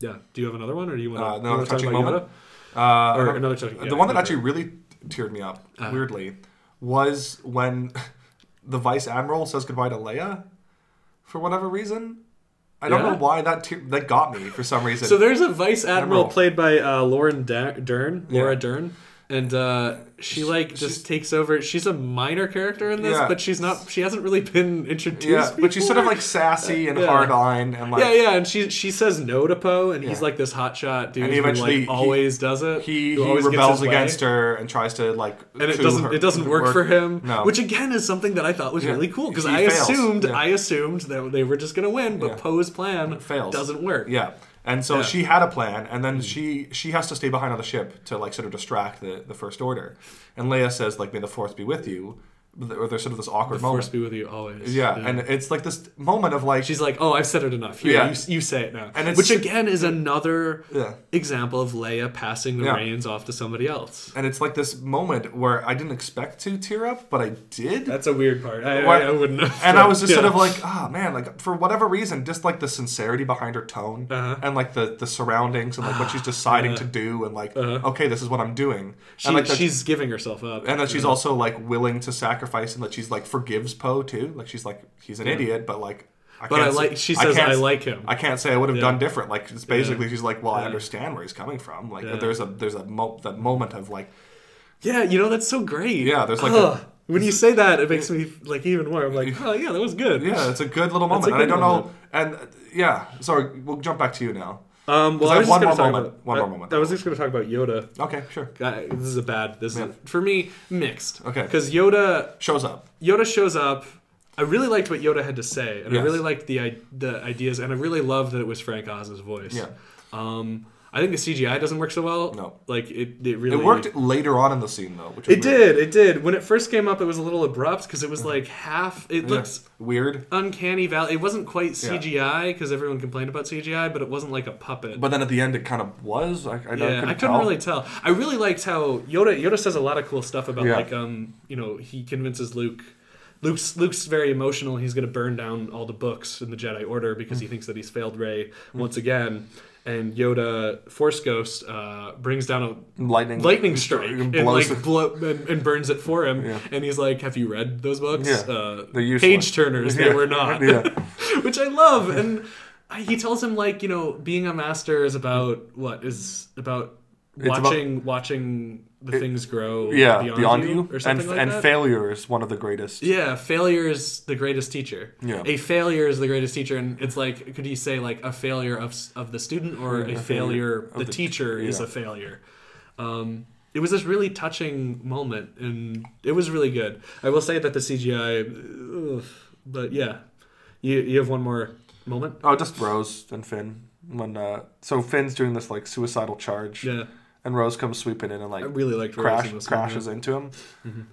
yeah do you have another one or do you want Uh, to another touching moment? Yoda? Uh, Or uh, another touching- The one that actually really teared me up, Uh-huh. weirdly, was when the vice admiral says goodbye to Leia for whatever reason. I don't Yeah? know why that te- that got me for some reason. So there's a vice admiral, Admiral. played by uh, Lauren Da- Dern, Laura Yeah. Dern, and uh, she like she's- just takes over. She's a minor character in this, Yeah. but she's not. She hasn't really been introduced. yeah, but she's sort of like sassy and Yeah. hard on and like yeah, yeah, and she she says no to Poe, and he's like this hotshot dude And who eventually like he- always does it. he he rebels his way. against her and tries to like And it doesn't her- it doesn't work for him, No. which again is something that I thought was Yeah. really cool because I fails. assumed Yeah. I assumed that they were just gonna win, but Yeah. Poe's plan fails. doesn't work. Yeah. And so Yeah. she had a plan, and then hmm. she she has to stay behind on the ship to like sort of distract the, the First Order. And Leia says like, "May the Force be with you," or there's sort of this awkward Force moment. be with you always. yeah, and it's like this moment of like, She's like, "Oh, I've said it enough. Here, Yeah. you, you say it now." And it's- Which again is another Yeah. example of Leia passing the Yeah. reins off to somebody else. and it's like this moment where I didn't expect to tear up, but I did. That's a weird part. I, What- I, I wouldn't. Have and I was just yeah. sort of like, ah, man, like for whatever reason, just like the sincerity behind her tone Uh-huh. and like the the surroundings and like what she's deciding Yeah. to do and like, Uh-huh. okay, this is what I'm doing. She, and like that- she's giving herself up. and that she's Yeah. also like willing to sacrifice and that she's like forgives Poe too. Like she's like he's an idiot, but like. I But I like- she says, can't "I like him." I can't say I would have Yeah. done different. Like it's basically she's like, well, I understand where he's coming from. Like Yeah. there's a there's a mo- that moment of like Yeah, you know that's so great. Yeah, there's like a- when you say that, it makes me like even more. I'm like, oh yeah, that was good. yeah, it's a good little moment. And I don't moment. know. And uh, yeah, sorry, we'll jump back to you now. Um, well, I was just gonna talk moment. about One more moment. I was just going to talk about Yoda. Okay, sure. Uh, this is a bad. This Yeah. is for me mixed. Okay. Because Yoda Shows up. Yoda shows up. I really liked what Yoda had to say, and I really liked the the ideas, and I really loved that it was Frank Oz's voice. Yeah. Um, I think the CGI doesn't work so well. No. Like it, it really. It worked later on in the scene though, which It weird. did. It did. When it first came up, it was a little abrupt because it was like half. It Yeah. looks weird. uncanny valley. It wasn't quite CGI because everyone complained about CGI, but it wasn't like a puppet. But then at the end, it kind of was. I, I, yeah, couldn't, I couldn't tell. really tell. I really liked how Yoda Yoda says a lot of cool stuff about Yeah. like um you know he convinces Luke. Luke's Luke's very emotional. He's going to burn down all the books in the Jedi Order because he Mm. thinks that he's failed Rey once again. And Yoda Force Ghost uh, brings down a Lightning, lightning strike and, blows like blow, and, and burns it for him. Yeah. And he's like, "Have you read those books? Yeah. Uh, They're page turners. They were not." Which I love. And he tells him like, you know, being a master is about what is about about- watching watching the things grow yeah, beyond, beyond, you, you, or and like and that. failure is one of the greatest. Yeah, failure is the greatest teacher. Yeah. A failure is the greatest teacher, and it's like, could you say like a failure of of the student or a failure of the, the- teacher is yeah. a failure? Um, it was this really touching moment, and it was really good. I will say that the CGI, ugh, but yeah, you you have one more moment. Oh, just Rose and Finn. When uh, so Finn's doing this like suicidal charge, Yeah, and Rose comes sweeping in and like I really liked crash in one, crashes yeah. into him,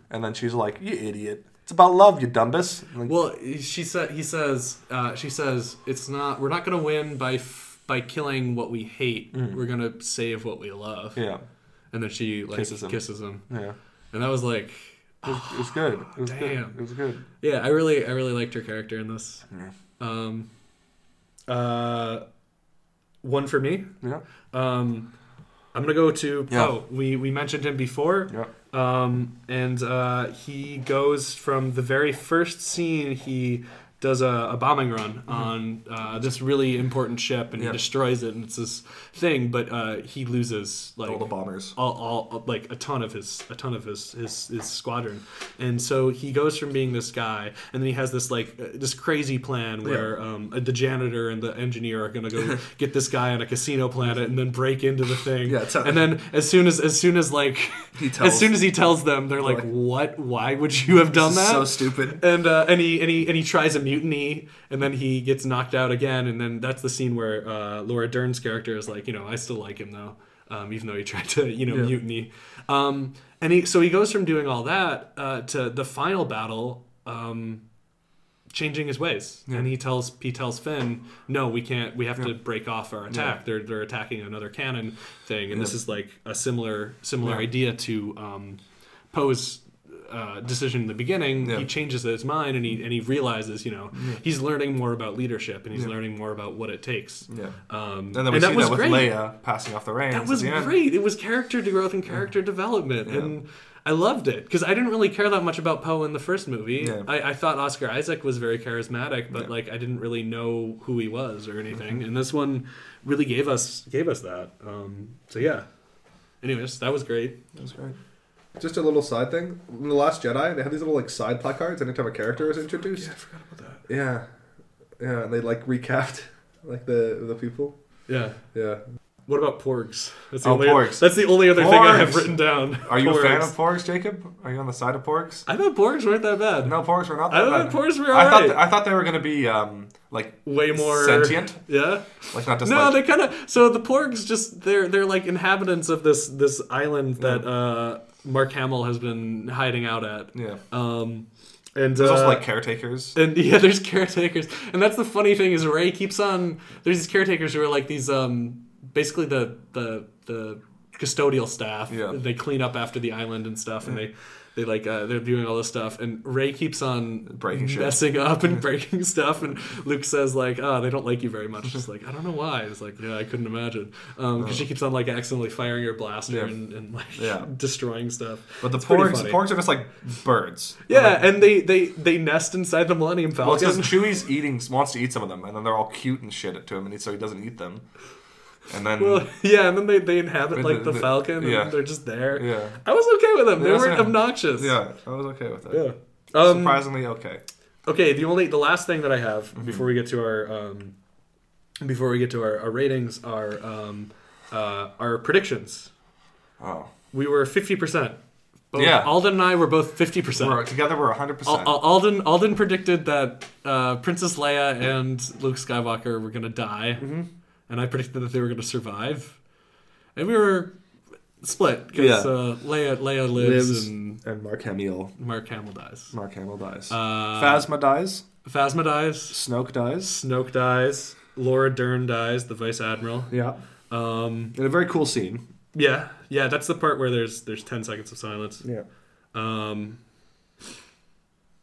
and then she's like, "You idiot! It's about love, you dumbass." Like, Well, she said he says uh, she says it's not we're not gonna win by f- by killing what we hate. We're gonna save what we love. Mm. yeah, And then she like Kisses kisses him. him, yeah. and that was like, It was, it was good. It was Damn. good. It was good. yeah, I really I really liked her character in this. Yeah. Um, uh, one for me. Yeah. Um, I'm gonna go to Yeah. Poe. We we mentioned him before. Yeah. Um, and uh, he goes from the very first scene. He does a, a bombing run on uh, this really important ship, and Mm-hmm. He destroys it, and it's this thing. But uh, he loses like All the bombers. all, all like a ton of his a ton of his, his his squadron and so he goes from being this guy and then he has this like uh, this crazy plan where um, the janitor and the engineer are gonna go get this guy on a casino planet and then break into the thing Yeah, and then as soon as as soon as like He tells- as soon as he tells them they're like like, what why would you have done that so stupid. and uh, and he and he and he tries mutiny, and then he gets knocked out again, and then that's the scene where uh, Laura Dern's character is like, you know, I still like him though, um, even though he tried to, you know, Yeah. mutiny. Um, and he so he goes from doing all that uh, to the final battle. Um, changing his ways and he tells he tells Finn no we can't we have to break off our attack they're they're attacking another cannon thing and this is like a similar similar Yeah. idea to um Poe's uh, decision in the beginning Yeah. he changes his mind and he and he realizes you know he's learning more about leadership and he's learning more about what it takes Yeah. um And then we and see that was that with great Leia passing off the reins. that was great. It was character growth and character development, and I loved it because I didn't really care that much about Poe in the first movie. Yeah. I, I thought Oscar Isaac was very charismatic, but Yeah. like I didn't really know who he was or anything. Mm-hmm. And this one really gave us gave us that. Um, so yeah. Anyways, that was great. That was great. Just a little side thing. In the Last Jedi, they had these little like side placards anytime a character was introduced. Yeah, I forgot about that. Yeah, yeah, and they like recapped like the the people. Yeah. Yeah, What about porgs? That's the Oh, only porgs. that's the only other thing I have written down. Are you a fan Porgs. of porgs, Jacob? Are you on the side of porgs? I thought porgs weren't that bad. No, porgs were not. I That thought bad. porgs were I thought alright. I thought they were gonna be um like Way more sentient, Yeah. like not just no, like they kind of. So the Porgs just they're they're like inhabitants of this this island that uh, Mark Hamill has been hiding out at. yeah. Um, and There's uh, also like caretakers. and yeah, there's caretakers, and that's the funny thing is Rey keeps on. There's these caretakers who are like these um basically the the the custodial staff. Yeah. They clean up after the island and stuff, and they. They like uh, they're doing all this stuff, and Rey keeps on Breaking shit. messing up and breaking stuff, and Luke says like, "Oh, they don't like you very much." Just like I don't know why. It's like, yeah, I couldn't imagine, because she keeps on like accidentally firing her blaster Yeah. and, and like Yeah. destroying stuff. But the It's porgs, funny. porgs are just like birds. yeah, and they they they nest inside the Millennium Well, Falcon. because Chewie's eating wants to eat some of them, and then they're all cute and shit to him, and so he doesn't eat them. And then Well, yeah, and then they, they inhabit like the, The- Falcon, yeah. and they're just there. yeah, I was okay with them. They Yeah, weren't obnoxious. yeah, I was okay with it. Yeah. Um, Surprisingly okay. okay, the only the last thing that I have Mm-hmm. before we get to our um, before we get to our, our ratings are um, uh, our predictions. Oh, We were fifty percent. Yeah. Alden and I were both fifty percent. we're together. We're hundred percent. Alden Alden predicted that uh, Princess Leia and Luke Skywalker were gonna die, Mm-hmm. And I predicted that they were gonna survive, and we were split because Yeah. uh, Leia Leia lives, Lives. and And Mark Hamill. Mark Hamill dies. Mark Hamill dies. Uh, Phasma dies. Phasma dies. Snoke dies. Snoke dies. Laura Dern dies, the Vice Admiral. Yeah. Um, In a very cool scene. yeah, yeah, that's the part where there's there's ten seconds of silence. yeah, Um,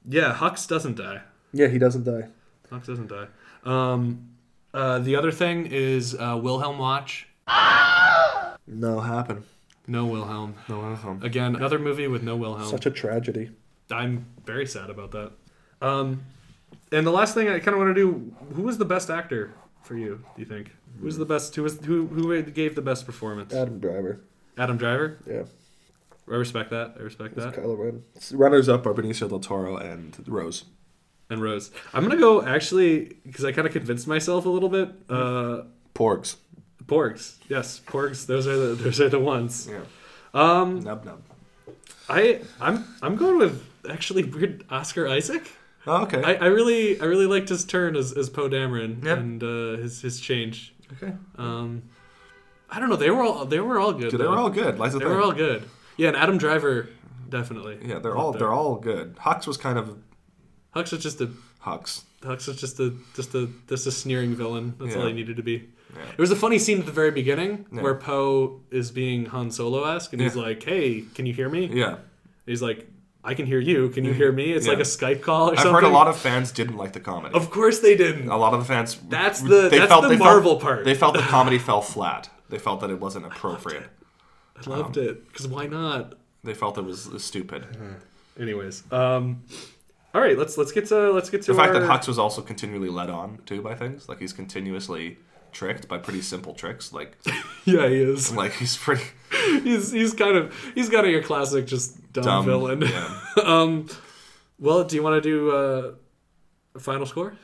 yeah, Hux doesn't die. yeah. He doesn't die. Hux doesn't die. Um, Uh, the other thing is uh, Wilhelm Watch. No happen. No Wilhelm. No Wilhelm. Again, another movie with no Wilhelm. Such a tragedy. I'm very sad about that. Um, and the last thing I kind of want to do: who was the best actor for you? Do you think? Who's the best? Who was who? Who gave the best performance? Adam Driver. Adam Driver. Yeah. I respect that. I respect It's that. Kylo Ren. Runners up are Benicio del Toro and Rose. And Rose. I'm gonna go actually because I kind of convinced myself a little bit. Uh, Porgs. Porgs. Yes, Porgs. Those are the those are the ones. Yeah. Um, Nub nub. I I'm I'm going with actually weird Oscar Isaac. Oh, okay. I, I really I really liked his turn as, as Poe Dameron Yeah. and uh, his his change. okay. Um, I don't know. They were all they were all good. Dude, they were all good. The They thing. were all good. Yeah, and Adam Driver definitely. Yeah, they're all they're all good. Hux was kind of Hux is just a Hux. Hux was just a just a just a sneering villain. That's all he needed to be. Yeah. It was a funny scene at the very beginning Yeah. where Poe is being Han Solo esque and he's like, "Hey, can you hear me?" Yeah. He's like, "I can hear you. Can you mm-hmm. hear me?" It's Yeah. like a Skype call or something. I've something. heard a lot of fans didn't like the comedy. Of course they didn't. a lot of the fans. That's the- that's the Marvel part. They felt the comedy fell flat. They felt that it wasn't appropriate. I loved it because um, why not? They felt it was, was stupid. Mm-hmm. Anyways, um, all right, let's let's get to let's get to The fact our, that Hux was also continually led on too by things, like he's continuously tricked by pretty simple tricks, like yeah he is like he's pretty he's he's kind of he's got a your classic just dumb, dumb villain. Yeah. um, well, do you want to do uh, a final score?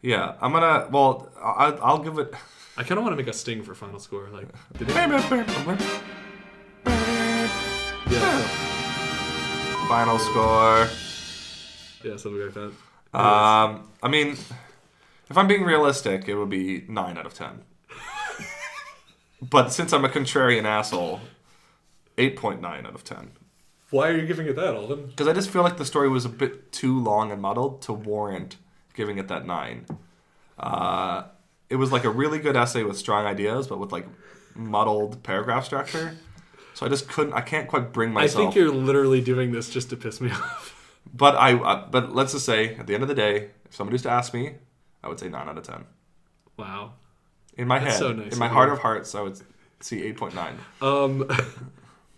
yeah, I'm gonna. Well, I, I'll give it. I kind of want to make a sting for final score, like did it- yeah, Final score. Yeah, something like that. Um, I mean, if I'm being realistic, it would be nine out of ten. but since I'm a contrarian asshole, eight point nine out of ten. Why are you giving it that, Alden? Because I just feel like the story was a bit too long and muddled to warrant giving it that nine. Uh, it was like a really good essay with strong ideas, but with like muddled paragraph structure. So I just couldn't. I can't quite bring myself. I think you're literally doing this just to piss me off. But I. Uh, but let's just say, at the end of the day, if somebody was to ask me, I would say nine out of ten. Wow. In my That's head, so nice in my heart you. of hearts, I would see eight point nine. Um,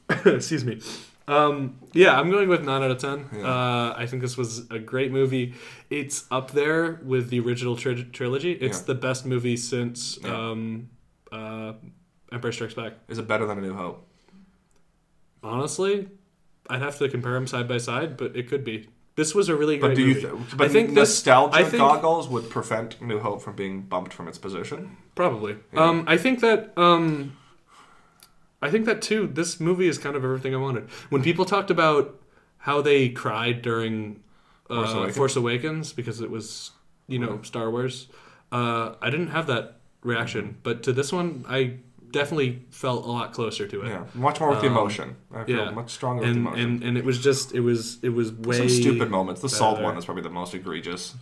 excuse me. Um, yeah, I'm going with nine out of ten. Uh, I think this was a great movie. It's up there with the original tri- trilogy. It's Yeah. the best movie since Yeah. um, uh, Empire Strikes Back. Is it better than A New Hope? Honestly, I'd have to compare them side by side, but it could be. This was a really great But do you? movie. Th- but I think this. nostalgia I think goggles would prevent New Hope from being bumped from its position. Probably. Um, I think that. Um, I think that too. This movie is kind of everything I wanted. When people talked about how they cried during uh, Force Force, Awakens? Awakens. because it was, you know, Star Wars, uh, I didn't have that reaction. But to this one, I definitely felt a lot closer to it. Yeah, much more with the Um, emotion. I feel Yeah, much stronger with the and, emotion. and and it was just it was it was way Some stupid moments. The salt one is probably the most egregious.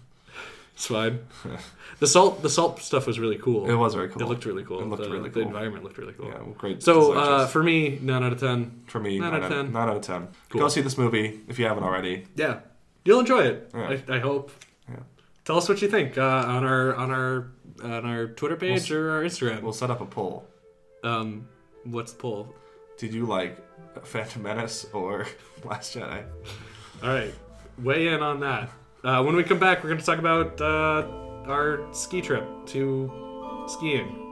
It's fine. the salt the salt stuff was really cool. It was very cool. It looked really cool. It looked the, really cool. The environment looked really cool. Yeah, great. So uh, for me, nine out of ten. for me, nine nine, out of 10. Nine out of ten. Cool. Go see this movie if you haven't already. Yeah, you'll enjoy it. Yeah. I, I hope. Yeah. Tell us what you think uh, on our on our on our Twitter page or our Instagram. We'll set up a poll. Um, what's the poll? Did you like Phantom Menace or Last Jedi? All right, weigh in on that. Uh, when we come back, we're going to talk about uh, our ski trip to skiing.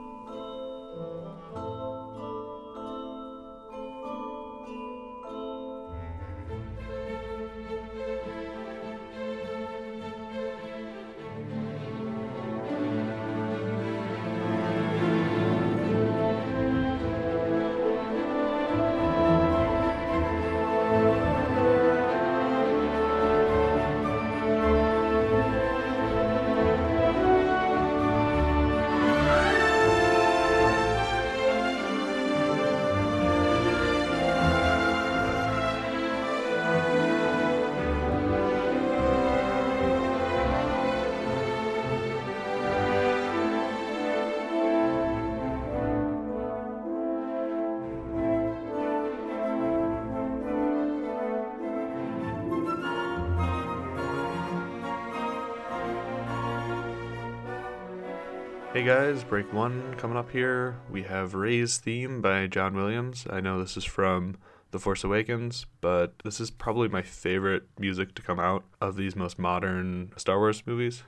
Guys, break one coming up here. We have Rey's theme by John Williams. I know this is from The Force Awakens, but this is probably my favorite music to come out of these most modern Star Wars movies.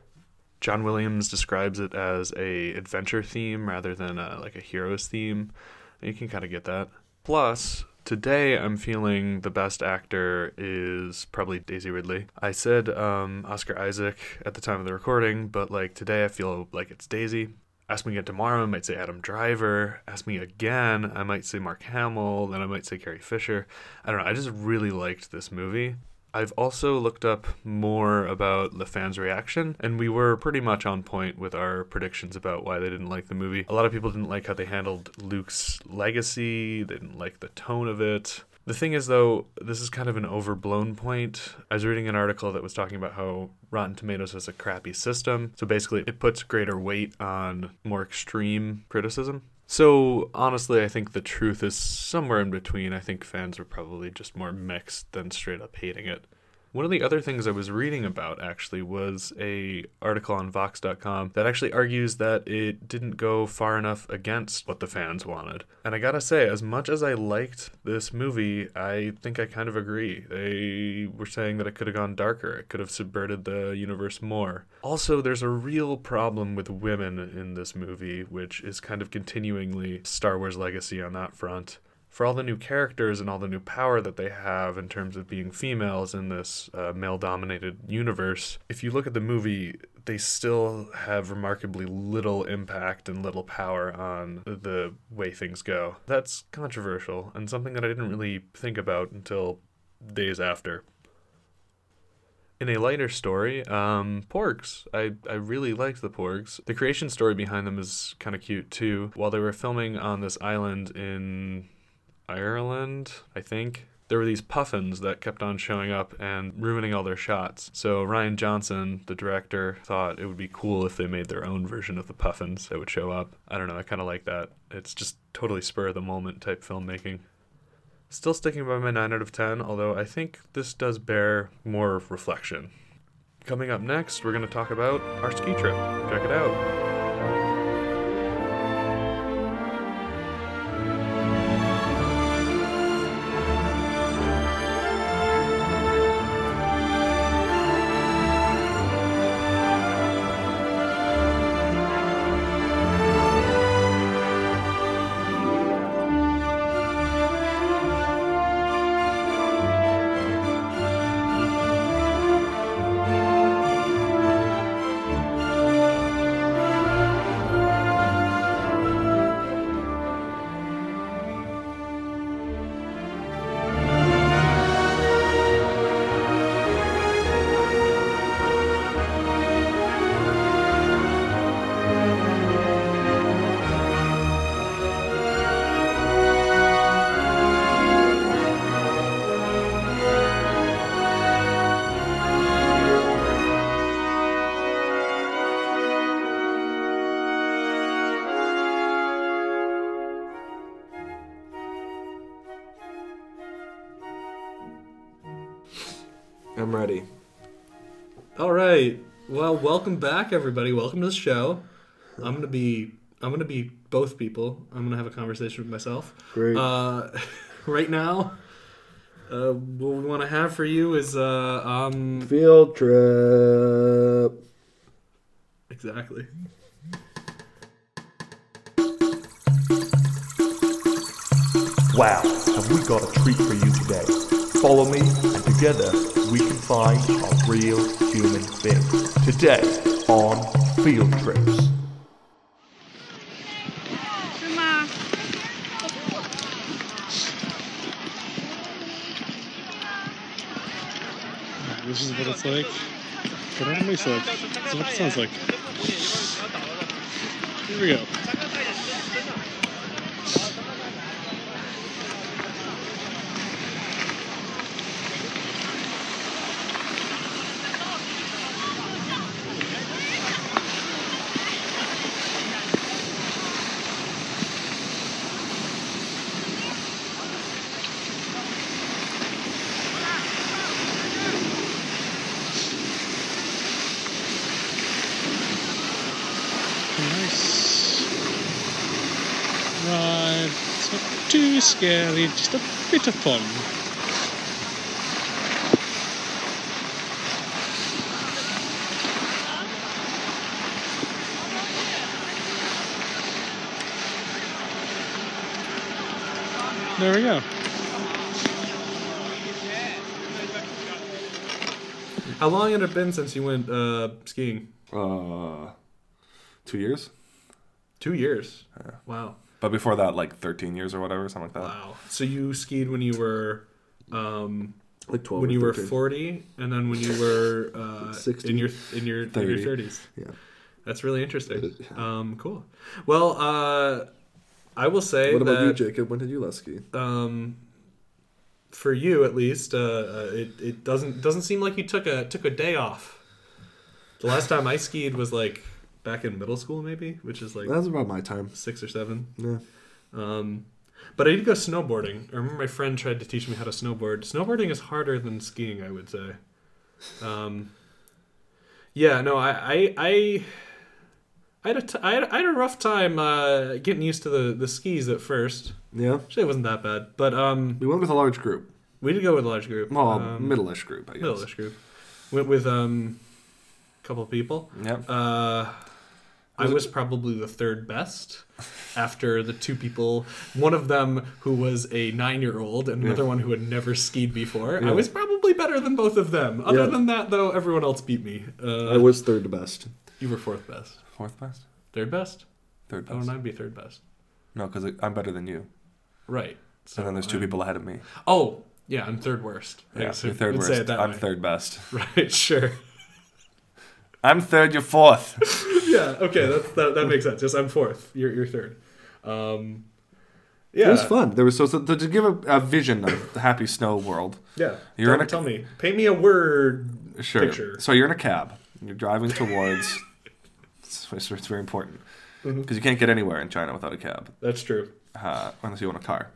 John Williams describes it as a adventure theme rather than a, like a hero's theme. You can kind of get that. Plus, today I'm feeling the best actor is probably Daisy Ridley. I said um, Oscar Isaac at the time of the recording, but like today I feel like it's Daisy. Ask me again tomorrow, I might say Adam Driver. Ask me again, I might say Mark Hamill. Then I might say Carrie Fisher. I don't know. I just really liked this movie. I've also looked up more about the fans' reaction, and we were pretty much on point with our predictions about why they didn't like the movie. A lot of people didn't like how they handled Luke's legacy, they didn't like the tone of it. The thing is, though, this is kind of an overblown point. I was reading an article that was talking about how Rotten Tomatoes has a crappy system. So basically, it puts greater weight on more extreme criticism. So honestly, I think the truth is somewhere in between. I think fans are probably just more mixed than straight up hating it. One of the other things I was reading about actually was a article on Vox.com that actually argues that it didn't go far enough against what the fans wanted. And I gotta say, as much as I liked this movie, I think I kind of agree. They were saying that it could have gone darker. It could have subverted the universe more. Also, there's a real problem with women in this movie, which is kind of continuingly Star Wars legacy on that front for all the new characters and all the new power that they have in terms of being females in this uh, male dominated universe, if you look at the movie, they still have remarkably little impact and little power on the way things go. That's controversial and something that I didn't really think about until days after. In a lighter story, um, Porgs. I, I really liked the Porgs. The creation story behind them is kind of cute too. While they were filming on this island in Ireland, I think. There were these puffins that kept on showing up and ruining all their shots. So Rian Johnson, the director, thought it would be cool if they made their own version of the puffins that would show up. I don't know, I kind of like that. It's just totally spur of the moment type filmmaking. Still sticking by my 9 out of 10, although I think this does bear more reflection. Coming up next, we're going to talk about our ski trip. Check it out. Welcome back, everybody. Welcome to the show. I'm gonna be I'm gonna be both people. I'm gonna have a conversation with myself. Great. Uh, right now, uh, what we want to have for you is uh, um Field trip. exactly. Wow, have we got a treat for you today? Follow me, and together we can find a real human being. Today on Field Trips. This is what it's like. It me, so this is what it sounds like. Here we go. Scary, just a bit of fun. There we go. How long had it been since you went uh, skiing? Uh, two years. Two years. Wow. But before that, like 13 years or whatever, something like that. Wow. So you skied when you were, um, Like 12 when or you were forty, and then when you were uh, 60. in your in your in your thirties. Yeah. That's really interesting. Um, cool. Well, uh, I will say What about that you, Jacob? When did you last ski? um, for you at least, uh, uh, it it doesn't doesn't seem like you took a took a day off. The last time I skied was like back in middle school, maybe, which is like That was about my time. six or seven. Yeah. Um, but I did go snowboarding. I remember my friend tried to teach me how to snowboard. Snowboarding is harder than skiing, I would say. Um, yeah, no, I, I, I, I had a, t- I had, I had a rough time uh, getting used to the, the skis at first. Yeah. Actually, it wasn't that bad, but um, We went with a large group. we did go with a large group. Well, um, middle-ish group, I guess. middle-ish group. Went with um, a couple of people. Yep. Uh, I was probably the third best after the two people, one of them who was a nine year old and another one who had never skied before. I was probably better than both of them. Other Yeah. than that, though, everyone else beat me. Uh, I was third best. you were fourth best. Fourth best? Third best? Third How best. would I be third best? No, because I'm better than you. Right. So and then there's two I'm- people ahead of me. Oh, yeah, I'm third worst. I Yeah, guess you're we third would worst. Say it that I'm way. third best. Right, sure. I'm third, you're fourth. yeah, okay, that, that, that makes sense. Yes, I'm fourth. You're, you're third. Um, yeah. It was fun. There was so, so to, to give a, a vision of the happy snow world. Yeah. You're tell, in a- tell me. Paint me a word Sure. picture. So you're in a cab. You're driving towards. it's, it's, very important Mm-hmm. because you can't get anywhere in China without a cab, That's true. uh, unless you own a car.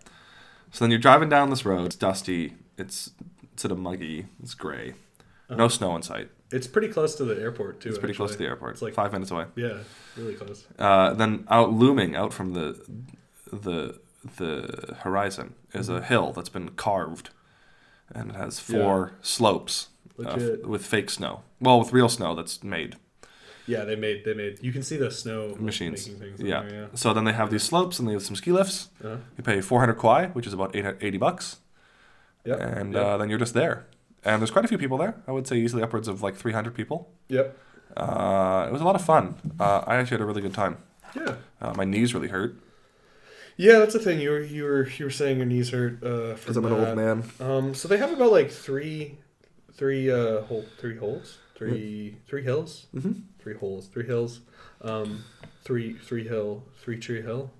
So then you're driving down this road. It's dusty. It's it's sort of muggy. It's gray. No snow in sight. It's pretty close to the airport too. It's pretty close to the airport. It's like five minutes away. Yeah, really close. Uh, then out looming out from the the the horizon is a hill that's been carved, and it has four slopes uh, with fake snow. Well, with real snow that's made Yeah, they made they made. You can see the snow machines. making things. Yeah. there, yeah. So then they have these slopes and they have some ski lifts. Uh-huh. You pay 400 kuai, which is about 80 bucks, Yep. and yep. uh, then you're just there. And there's quite a few people there. I would say easily upwards of like 300 people. yep. Uh, it was a lot of fun. Uh, I actually had a really good time. Yeah. Uh, my knees really hurt. Yeah, that's the thing. You were you were you were saying your knees hurt. Uh, because I'm an old man. Um, so they have about like three, three uh, hole, three holes, three three hills, Mm-hmm. three holes, three hills, um, three three hill, three tree hill,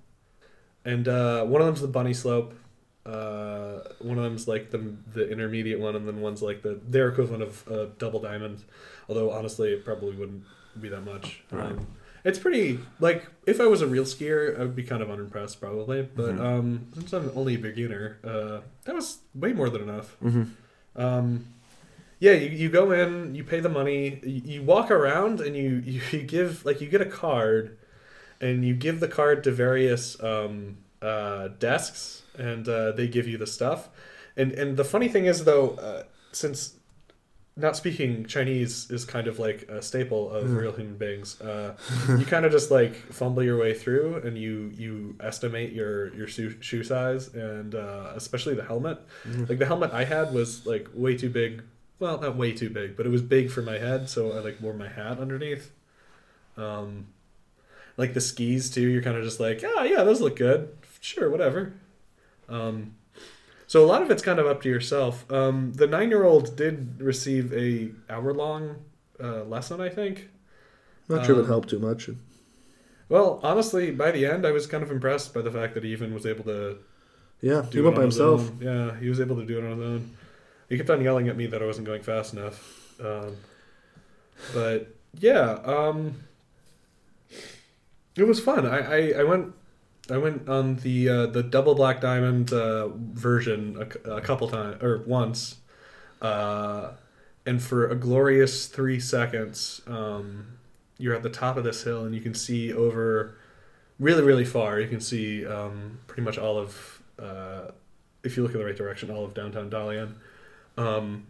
and uh, one of them's the bunny slope. Uh, one of them's like the the intermediate one, and then one's like the their equivalent of uh, double diamond. Although honestly, it probably wouldn't be that much. Right. Um, it's pretty like if I was a real skier, I would be kind of unimpressed probably. But Mhm. um, since I'm only a beginner, uh, that was way more than enough. Mm-hmm. Um, yeah, you, you go in, you pay the money, you, you walk around, and you, you, you give like you get a card, and you give the card to various um, uh, desks, and uh, they give you the stuff. And and the funny thing is though, uh, since not speaking Chinese is kind of like a staple of real human beings. Uh, you kind of just like fumble your way through, and you you estimate your your shoe, shoe size, and uh, especially the helmet. Like the helmet I had was like way too big. Well, not way too big, but it was big for my head, so I like wore my hat underneath. Um, like the skis too. You're kind of just like, ah, yeah, those look good. Sure, whatever. Um, so a lot of it's kind of up to yourself. Um, the nine-year-old did receive a hour-long uh, lesson, I think. Not sure if Um, it helped too much. Well, honestly, by the end, I was kind of impressed by the fact that he even was able to Yeah, do he it went by himself. own. Yeah, he was able to do it on his own. He kept on yelling at me that I wasn't going fast enough. Um, but yeah, um, it was fun. I, I, I went I went on the uh, the double black diamond uh, version a, a couple times or once, uh, and for a glorious three seconds, um, you're at the top of this hill and you can see over really really far. You can see um, pretty much all of uh, if you look in the right direction, all of downtown Dalian, um,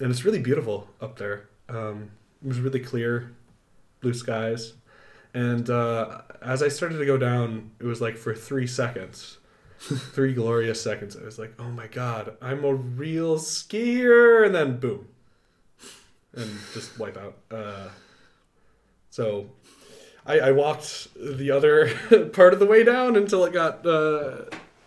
and it's really beautiful up there. Um, it was really clear, blue skies, and uh, as I started to go down, it was like for three seconds. three glorious seconds. I was like, "Oh my god, I'm a real skier!" And then boom, and just wipe out. Uh, so I, I walked the other part of the way down until it got uh,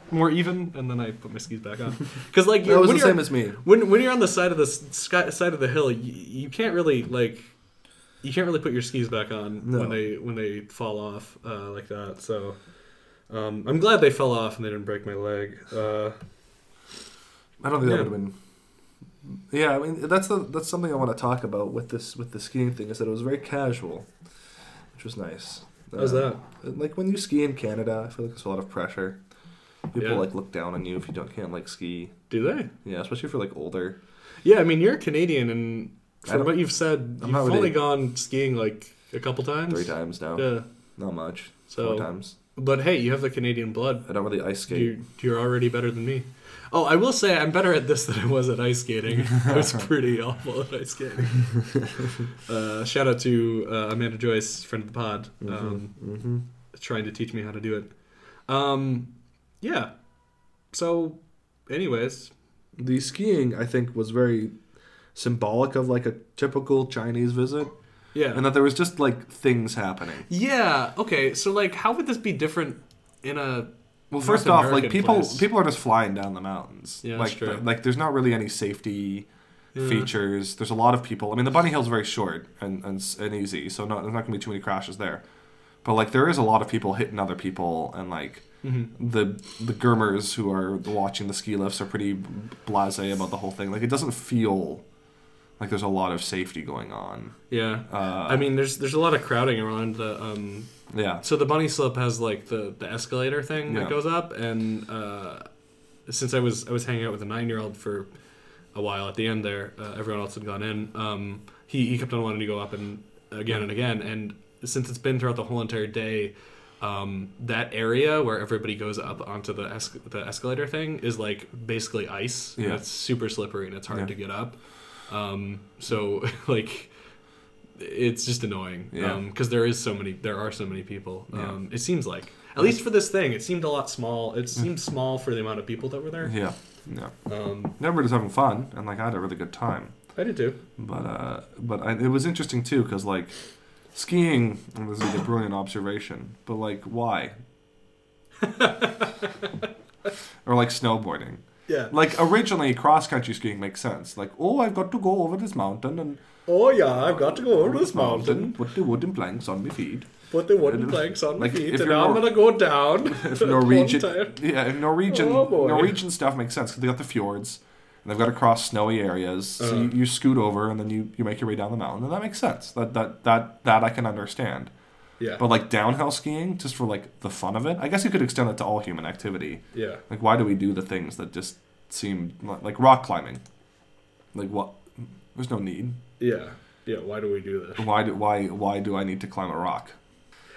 more even, and then I put my skis back on. Because like That was when the same as me. When when you're on the side of the sky, side of the hill, you, you can't really like you can't really put your skis back on No. when they when they fall off uh, like that. So um, I'm glad they fell off and they didn't break my leg. Uh, I don't think Yeah. that would have been. Yeah, I mean that's the that's something I want to talk about with this with the skiing thing is that it was very casual, which was nice. How's Uh, Like when you ski in Canada, I feel like there's a lot of pressure. People Yeah. like look down on you if you don't can't like ski. do they? Yeah, especially if you're like older. Yeah, I mean you're Canadian, and From don't- you've said, I'm you've not really- only gone skiing like a couple times. Three times now. Yeah. Not much. So, Four times. but hey, you have the Canadian blood. I don't really ice skate. You, you're already better than me. Oh, I will say I'm better at this than I was at ice skating. I was pretty awful at ice skating. uh, shout out to uh, Amanda Joyce, friend of the pod, um, mm-hmm. trying to teach me how to do it. Um, yeah. So, anyways, The skiing, I think, was very symbolic of like a typical Chinese visit, yeah. and that there was just like things happening. yeah. Okay. So, like, how would this be different in a Well, North first off, like people place? people are just flying down the mountains. Yeah, like that's true. th- like there's not really any safety Yeah. features. There's a lot of people. I mean, the bunny hill's very short and and, and easy, so not, there's not gonna be too many crashes there. But like there is a lot of people hitting other people, and like Mm-hmm. the the Gurmers who are watching the ski lifts are pretty blasé about the whole thing. Like it doesn't feel like there's a lot of safety going on. Yeah. Uh, I mean, there's there's a lot of crowding around the. Um, Yeah, so the bunny slope has like the the escalator thing Yeah. that goes up, and uh, since I was I was hanging out with a nine year old for a while at the end there, uh, everyone else had gone in. Um, he he kept on wanting to go up and again and again, and since it's been throughout the whole entire day. Um, that area where everybody goes up onto the es- the escalator thing is like basically ice. Yeah. it's super slippery and it's hard Yeah. to get up. Um, so like it's just annoying Yeah. because there is so many there are so many people Yeah. um, it seems like at least for this thing it seemed a lot small it seemed small for the amount of people that were there yeah, yeah. um, Everybody's having fun, and like I had a really good time. i did too But uh, but I, it was interesting too because like skiing, this is a brilliant observation. But like, why? or like snowboarding. Yeah Like originally, cross country skiing makes sense. Like, oh, I've got to go over this mountain and oh yeah i've got to go over this mountain. put the wooden planks on my feet. put the wooden planks on like, my feet and you're i'm gonna go down If Norwegian, yeah, if Norwegian, Oh. Norwegian stuff makes sense because they got the fjords. And they've got to cross snowy areas, so Uh. you, you scoot over and then you, you make your way down the mountain, and that makes sense. That that that that I can understand. Yeah But like downhill skiing, just for like the fun of it, I guess you could extend it to all human activity. yeah Like, why do we do the things that just seem li- like rock climbing? Like what? There's no need. yeah yeah why do we do this Why do why why do I need to climb a rock?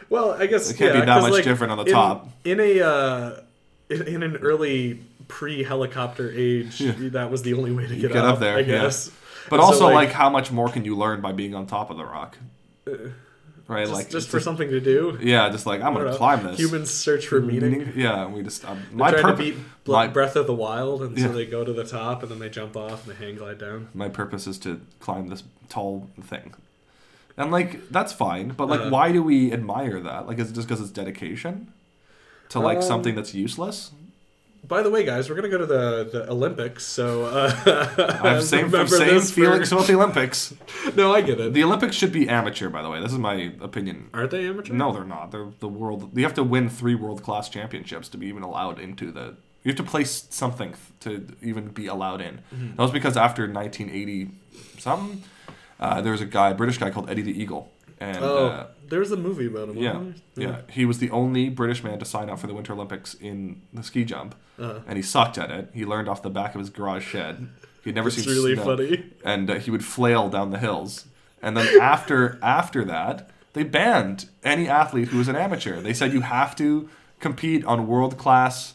Well, I guess It can't yeah, be that much like, different on the in, top. In a uh, in, in an early pre-helicopter age, Yeah. that was the only way to get, get up there, I yeah. guess. But So, also, like, like- how much more can you learn by being on top of the rock? Right, Just, like just for something to do. Yeah, just like I'm gonna know. climb this. Humans search for meaning. Yeah, we just um, my trying purpose. to beat my, Breath of the Wild, and Yeah. so they go to the top, and then they jump off and they hang glide down. my purpose is to climb this tall thing, and like that's fine. But like, Uh. why do we admire that? Like, is it just because it's dedication to like Um, something that's useless? By the way, guys, we're gonna go to the, the Olympics, so uh, I have same remember same this for- feelings about the Olympics. No, I get it. The Olympics should be amateur, by the way. This is my opinion. Aren't they amateur? No, they're not. They're the world. You have to win three world class championships to be even allowed into the. You have to place something to even be allowed in. Mm-hmm. That was because after 1980 something, uh, there was a guy, a British guy called Eddie the Eagle, and Oh, uh, there was a movie about him. yeah, wasn't yeah, he was the only British man to sign up for the Winter Olympics in the ski jump, Uh-huh. and he sucked at it. He learned off the back of his garage shed. He'd never It's seen really snow funny. and uh, he would flail down the hills. And then after after that, they banned any athlete who was an amateur. They said you have to compete on world class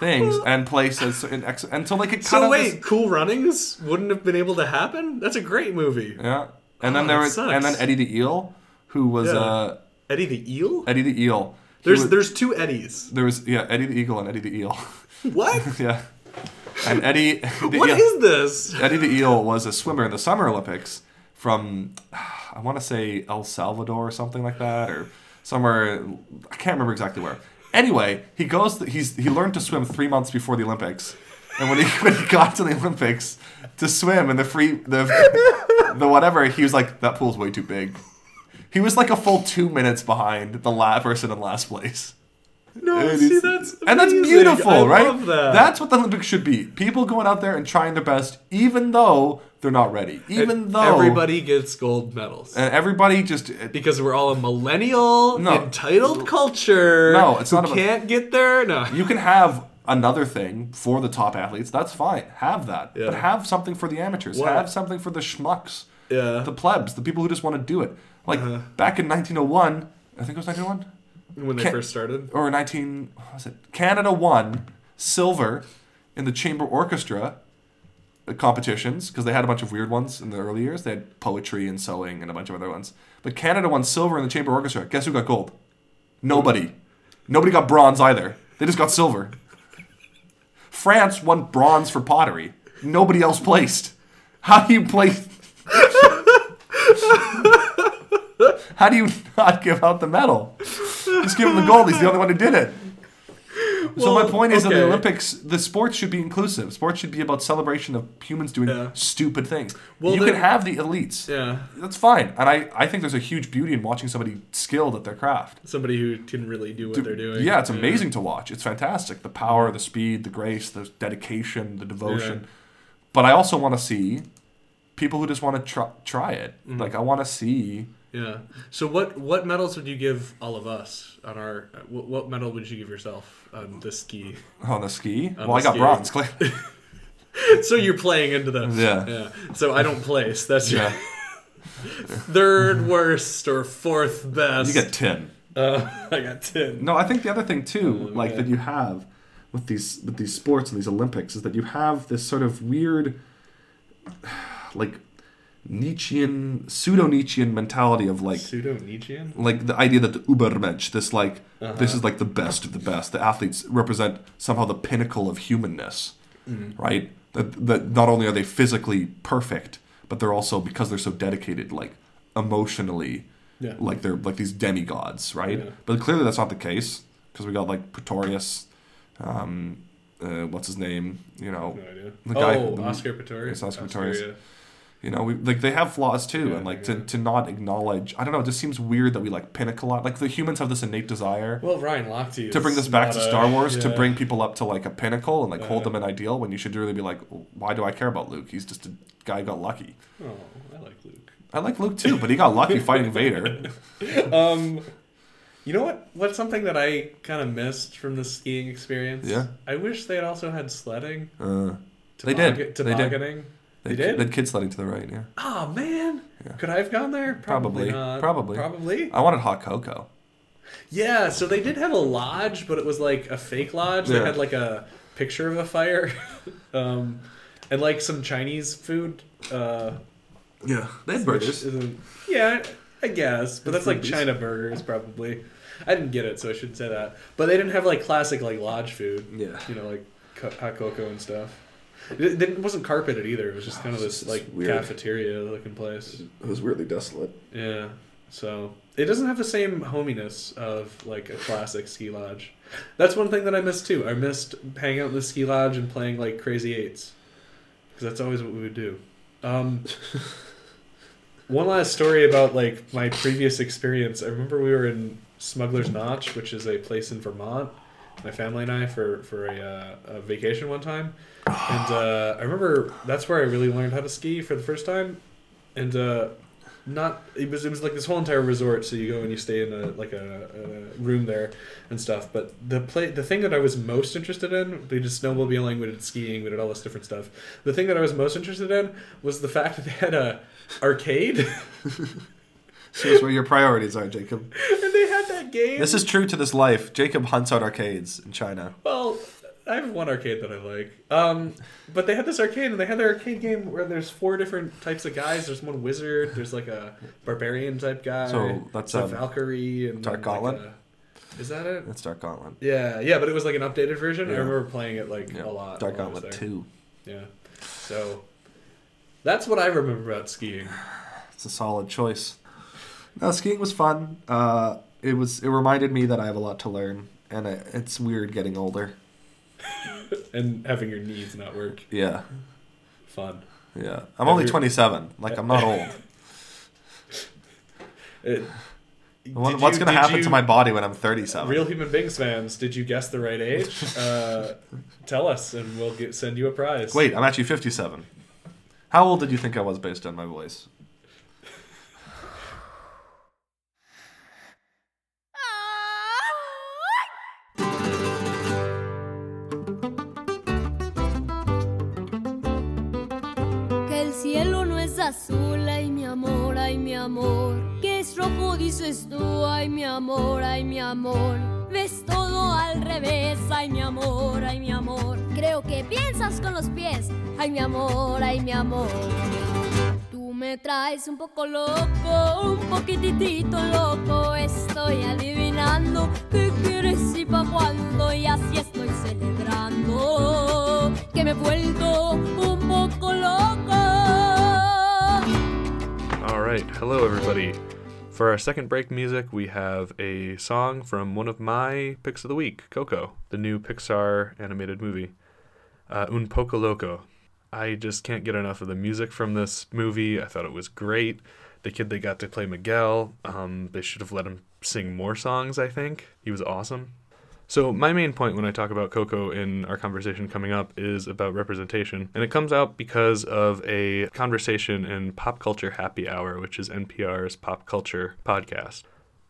things and place as in ex- until they could cut So wait, this- Cool Runnings wouldn't have been able to happen? That's a great movie. yeah. And then Oh, there was and then. Eddie the Eel, who was Yeah. uh Eddie the Eel? Eddie the Eel. He There's was- there's two Eddies. there was yeah Eddie the Eagle and Eddie the Eel. What? yeah. And Eddie the What Eel- is this? Eddie the Eel was a swimmer in the Summer Olympics from, I want to say El Salvador or something like that, or somewhere. I can't remember exactly where. Anyway, he goes. He's he learned to swim three months before the Olympics, and when he when he got to the Olympics to swim in the free the the whatever, he was like that pool's way too big. He was like a full two minutes behind the last person in last place. No, And see that's and that's beautiful, I right? love that. That's what the Olympics should be. People going out there and trying their best, even though they're not ready. Even And though everybody gets gold medals. and everybody just uh, because we're all a millennial No. entitled culture. No, it's not about- can't get there. No, you can have another thing for the top athletes. That's fine. Have that, Yeah. but have something for the amateurs. Have something for the schmucks, yeah. the plebs, the people who just want to do it. Like back in 1901, I think it was 1901 when they Can't- first started. or 19 what was it? Canada won silver in the chamber orchestra uh, competitions because they had a bunch of weird ones in the early years. They had poetry and sewing and a bunch of other ones. But Canada won silver in the chamber orchestra. Guess who got gold? Nobody. Nobody got bronze either. They just got silver. France won bronze for pottery. Nobody else placed. How do you place? How do you not give out the medal? Just give him the gold. He's the only one who did it. so my point is that the. Olympics, the sports should be inclusive. Sports should be about celebration of humans doing Yeah. stupid things. Well, you can have the elites. Yeah, That's fine. And I, I think there's a huge beauty in watching somebody skilled at their craft. somebody who can really do what they're doing. Yeah, it's amazing to watch. It's fantastic. The power, the speed, the grace, the dedication, the devotion. Yeah. But I also want to see people who just want to try, try it. Mm-hmm. Like I want to see Yeah. So what what medals would you give all of us on our? What, what medal would you give yourself on the ski? on the ski. On well, I got bronze. Clay. So you're playing into the Yeah. yeah. So I don't place. That's your yeah, third worst or fourth best. you get tin. Uh, I got ten. No, I think the other thing too, like okay. that you have with these with these sports and these Olympics is that you have this sort of weird, like Nietzschean, pseudo Nietzschean mentality of like Pseudo Nietzschean. like the idea that the Ubermensch, this like Uh-huh. this is like the best of the best. The athletes represent somehow the pinnacle of humanness, Mm-hmm. right? That that not only are they physically perfect, but they're also because they're so dedicated, like emotionally, Yeah. like they're like these demigods, right? Yeah. But clearly that's not the case because we got like Pretorius, um, uh, what's his name? You know, No idea. The guy- oh, the- Oscar Pistorius. it's Oscar Pistorius. yeah. You know, we like they have flaws too, Yeah, and like to, to not acknowledge. I don't know. It just seems weird that we like pinnacle lot. like the humans have this innate desire Well, Ryan Lochte. to bring this back to a- Star Wars to yeah. bring people up to like a pinnacle and like hold Uh-huh. them in ideal when you should really be like, why do I care about Luke? He's just a guy who got lucky. Oh, I like Luke. I like Luke too, but he got lucky fighting Vader. Um, you know what? What's something that I kind of missed from the skiing experience? Yeah. I wish they had also had sledding. Uh, They did. Toboggan- They did. They, They did? They kid sledding to the right. Yeah, Oh man, Yeah. could I have gone there? Probably. not. Probably. Probably. I wanted hot cocoa. Yeah. So they did have a lodge, but it was like a fake lodge. Yeah. That had like a picture of a fire, um, and like some Chinese food. Uh, Yeah, they had burgers. Yeah, I guess, but that's like China burgers probably. I didn't get it, so I shouldn't say that. But they didn't have like classic like lodge food. Yeah. you know, like hot cocoa and stuff. It, it wasn't carpeted either. It was just kind of this like weird. cafeteria looking place. It was weirdly desolate. Yeah. So it doesn't have the same hominess of like a classic ski lodge. That's one thing that I missed too. I missed hanging out in the ski lodge and playing like crazy eights because that's always what we would do. Um, one last story about like my previous experience. I remember we were in Smuggler's Notch, which is a place in Vermont. My family and I for for a, uh, a vacation one time, and uh, I remember that's where I really learned how to ski for the first time. And uh, not it was it was like this whole entire resort. So you go and you stay in a like a, a room there and stuff. But the play the thing that I was most interested in, we did snowmobiling, we did skiing, we did all this different stuff. The thing that I was most interested in was the fact that they had a arcade. Shows where your priorities are, Jacob. and they had that game. This is true to this life. Jacob hunts out arcades in China. Well, I have one arcade that I like. Um, but they had this arcade, and they had their arcade game where there's four different types of guys. There's one wizard. There's like a barbarian type guy. So, that's, a um, Valkyrie and Dark then, like, Gauntlet? a- is that it? That's Dark Gauntlet. Yeah, yeah, but it was like an updated version. I remember playing it like Yeah. a lot. Dark Gauntlet 2. Yeah. So that's what I remember about skiing. It's a solid choice. No, skiing was fun. Uh, it was. It reminded me that I have a lot to learn, and it, it's weird getting older. and having your knees not work. Yeah, Fun. yeah. I'm only 27. Like I'm not old. It, What- What's you- gonna happen you- to my body when I'm 37? Real Human Beings fans, did you guess the right age? Uh, tell us, and we'll get, send you a prize. Wait, I'm actually 57. How old did you think I was based on my voice? Amor, ay mi amor. Que es rojo, dices tú, ay mi amor, ay mi amor. Ves todo al revés, ay mi amor, ay mi amor. Creo que piensas con los pies, ay mi amor, ay mi amor. Tú me traes un poco loco, un poquitito loco. Estoy adivinando qué quieres y pa' cuándo. Y así estoy celebrando que me he vuelto un poco loco. Right, hello everybody. For our second break music, we have a song from one of my picks of the week, Coco, the new Pixar animated movie. Uh, Un poco loco. I just can't get enough of the music from this movie. I thought it was great. The kid they got to play Miguel, um, they should have let him sing more songs, I think. He was awesome. So, my main point when I talk about Coco in our conversation coming up is about representation. And it comes out because of a conversation in Pop Culture Happy Hour, which is NPR's pop culture podcast.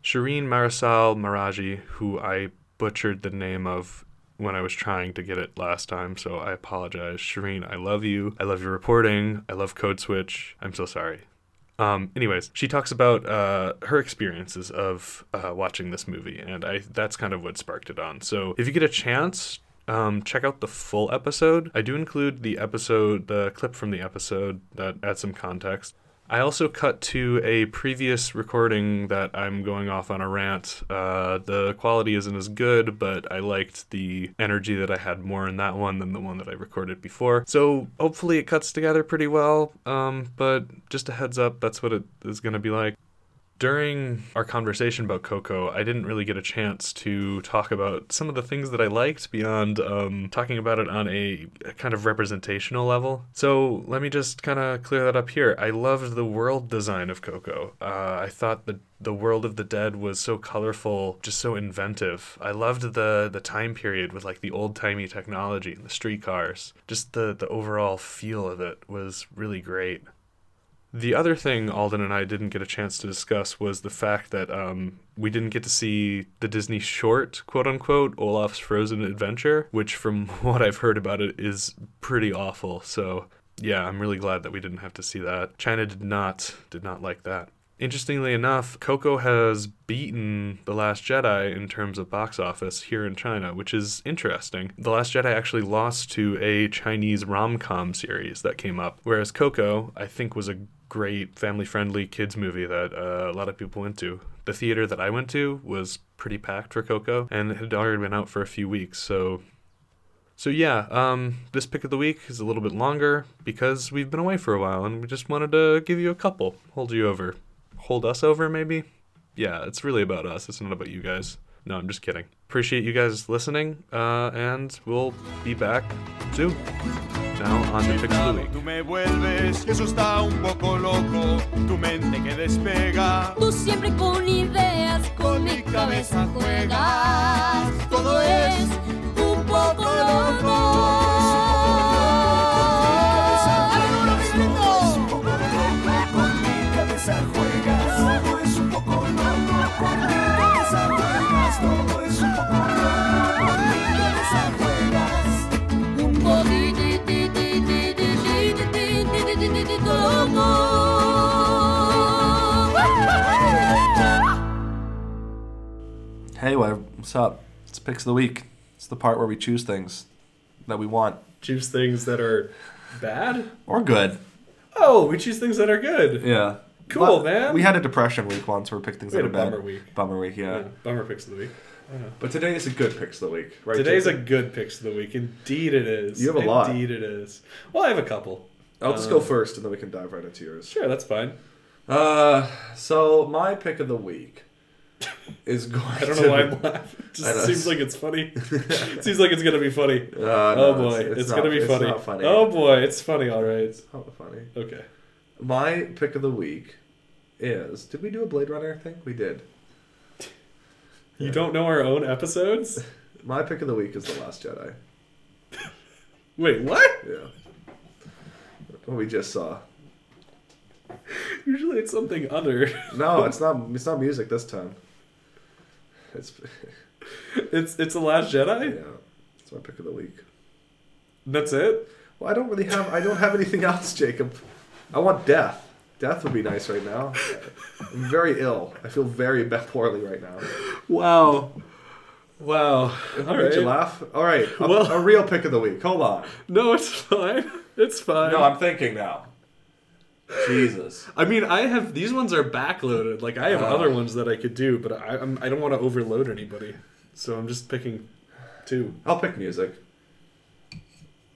Shereen Marisol Meraji, who I butchered the name of when I was trying to get it last time, so I apologize. Shireen, I love you. I love your reporting. I love Code Switch. I'm so sorry. Um, anyways, she talks about uh, her experiences of uh, watching this movie, and I that's kind of what sparked it on. So if you get a chance, um, check out the full episode. I do include the episode, the clip from the episode that adds some context. I also cut to a previous recording that I'm going off on a rant. Uh, the quality isn't as good, but I liked the energy that I had more in that one than the one that I recorded before. So hopefully it cuts together pretty well. Um, but just a heads up, that's what it is going to be like. During our conversation about Coco, I didn't really get a chance to talk about some of the things that I liked beyond um, talking about it on a, a kind of representational level. So let me just kind of clear that up here. I loved the world design of Coco. Uh, I thought the the world of the dead was so colorful, just so inventive. I loved the the time period with like the old timey technology and the streetcars. Just the the overall feel of it was really great. The other thing Alden and I didn't get a chance to discuss was the fact that um, we didn't get to see the Disney short, quote unquote, Olaf's Frozen Adventure, which, from what I've heard about it, is pretty awful. So, yeah, I'm really glad that we didn't have to see that. China did not did not like that. Interestingly enough, Coco has beaten The Last Jedi in terms of box office here in China, which is interesting. The Last Jedi actually lost to a Chinese rom com series that came up, whereas Coco, I think, was a great family friendly kids movie that uh, a lot of people went to. The theater that I went to was pretty packed for Coco, and it had already been out for a few weeks, so so yeah, um, this pick of the week is a little bit longer because we've been away for a while, and we just wanted to give you a couple, hold you over, hold us over maybe. Yeah, it's really about us. It's not about you guys. No, I'm just kidding. Appreciate you guys listening, uh, and we'll be back soon. Now on to picks of the week. Tú me vuelves, eso está un poco loco, tu mente que despega. Tú siempre con ideas, con mi cabeza juegas. Todo es un poco loco. Hey, what's up? It's picks of the week. It's the part where we choose things that we want Choose things that are bad. or good. Oh, we choose things that are good. Yeah. Cool, But man. We had a depression week once where we picked things We that are bad. bummer week. Bummer week, yeah. Yeah, bummer picks of the week. But today is a good picks of the week, right? Today's a good picks of the week. Indeed, it is. You have a lot. Indeed, it is. Well, I have a couple. I'll just go first, and then we can dive right into yours. Sure, that's fine. Uh, so my pick of the week is going. I don't to know why I'm laughing. It just seems like it's funny. it seems like it's gonna be funny. Uh, oh no, boy, it's- it's, it's gonna be funny. not funny. Oh boy, it's funny. All right. It's not funny. Okay. My pick of the week is. Did we do a Blade Runner thing? We did. You don't know our own episodes? My pick of the week is The Last Jedi. Wait, what? Yeah. What we just saw. Usually it's something other. No, it's not. It's not music this time. It's It's it's the Last Jedi. yeah. It's my pick of the week. That's it. Well, I don't really have. I don't have anything else, Jacob. I want death. Death would be nice right now. I'm very ill. I feel very poorly right now. Wow. Wow. All made you laugh. All right. A, Well- a real pick of the week. Hold on. No, it's fine. It's fine. No, I'm thinking now. Jesus. I mean, I have these ones are backloaded. Like I have Ah. other ones that I could do, but I I'm, I don't want to overload anybody, so I'm just picking two. I'll pick music.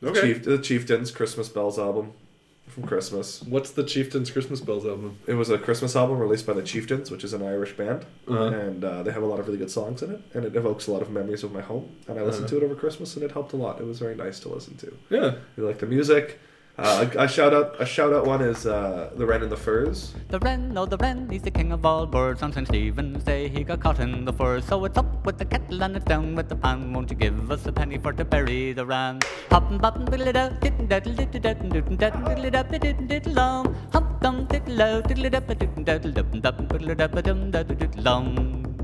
The Okay. Chief, the Chieftains Christmas Bells album from Christmas. What's the Chieftains Christmas Bells album? It was a Christmas album released by the Chieftains, which is an Irish band, Uh-huh. and uh, they have a lot of really good songs in it, and it evokes a lot of memories of my home. And I listened Uh-huh. to it over Christmas, and it helped a lot. It was very nice to listen to. Yeah. You like the music? Uh, a, shout out, a shout out one is uh, the Wren and the Furs. The wren, oh the wren, he's the king of all birds. On St. Stephen's Day he got caught in the fur. So it's up with the kettle and it's down with the pan. Won't you give us a penny for to bury the boppin' diddly da, diddin daddle diddle daddin diddly da diddin diddle dum. Hop dum diddle diddly da diddin daddle dum dum diddly da dum daddle diddle dum.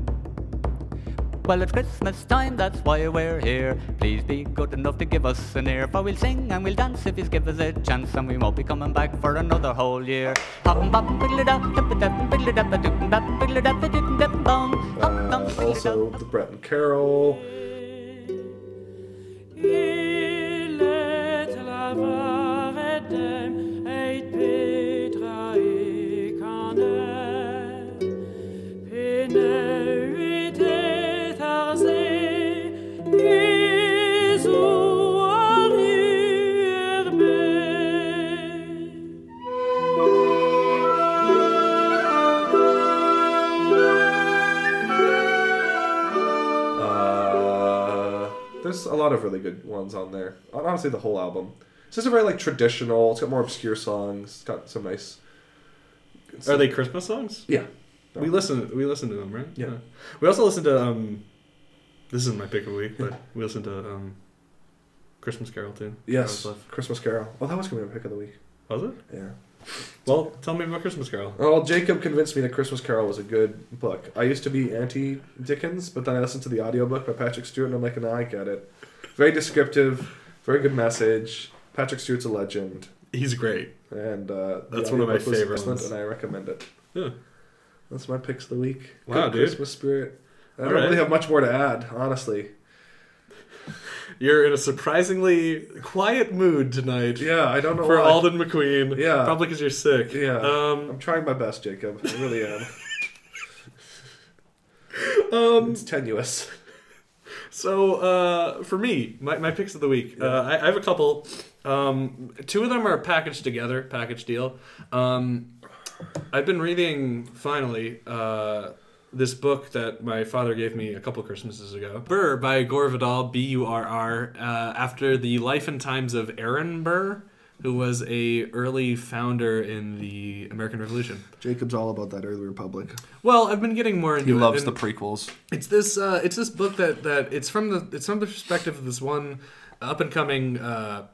Well, it's Christmas time, that's why we're here. Please be good enough to give us an ear, for we'll sing and we'll dance if you give us a chance, and we won't be coming back for another whole year. Hoppin' boppin' biddly da, dip dip biddly da, doop dap biddly da, doop dip bum. Hop dum Uh, also, the Brett and Carol. Il est la lot of really good ones on there. Honestly, the whole album. It's just a very like traditional. It's got more obscure songs. It's got some nice. Are they Christmas songs? Yeah. We listen. We listen to them, right? Yeah. We also listen to. um This is my pick of the week, but we listen to um Christmas Carol too. Yes, That was left. Christmas Carol. Oh, that was gonna be my pick of the week. Was it? Yeah. Well, tell me about Christmas Carol. Well, Jacob convinced me that Christmas Carol was a good book. I used to be anti Dickens, but then I listened to the audiobook by Patrick Stewart and I'm like, no, I get it. Very descriptive, very good message. Patrick Stewart's a legend. He's great. And uh, That's one of my audiobook was favorite excellent, ones. and I recommend it. Yeah. That's my picks of the week. Wow, Good dude. Christmas spirit. I All don't really have much more to add, honestly. You're in a surprisingly quiet mood tonight. Yeah, I don't know For why. Alden McQueen. Yeah. Probably because you're sick. Yeah. Um, I'm trying my best, Jacob. I really am. um, it's tenuous. So uh, for me, my, my picks of the week, uh, I, I have a couple. Um, two of them are packaged together, package deal. Um, I've been reading finally uh, this book that my father gave me a couple Christmases ago. Burr by Gore Vidal, B U R R, uh, after the life and times of Aaron Burr, who was a early founder in the American Revolution. Jacob's all about that early republic. Well, I've been getting more into He it. loves the prequels. it's this. Uh, it's this book that that it's from the it's from the perspective of this one up and coming uh,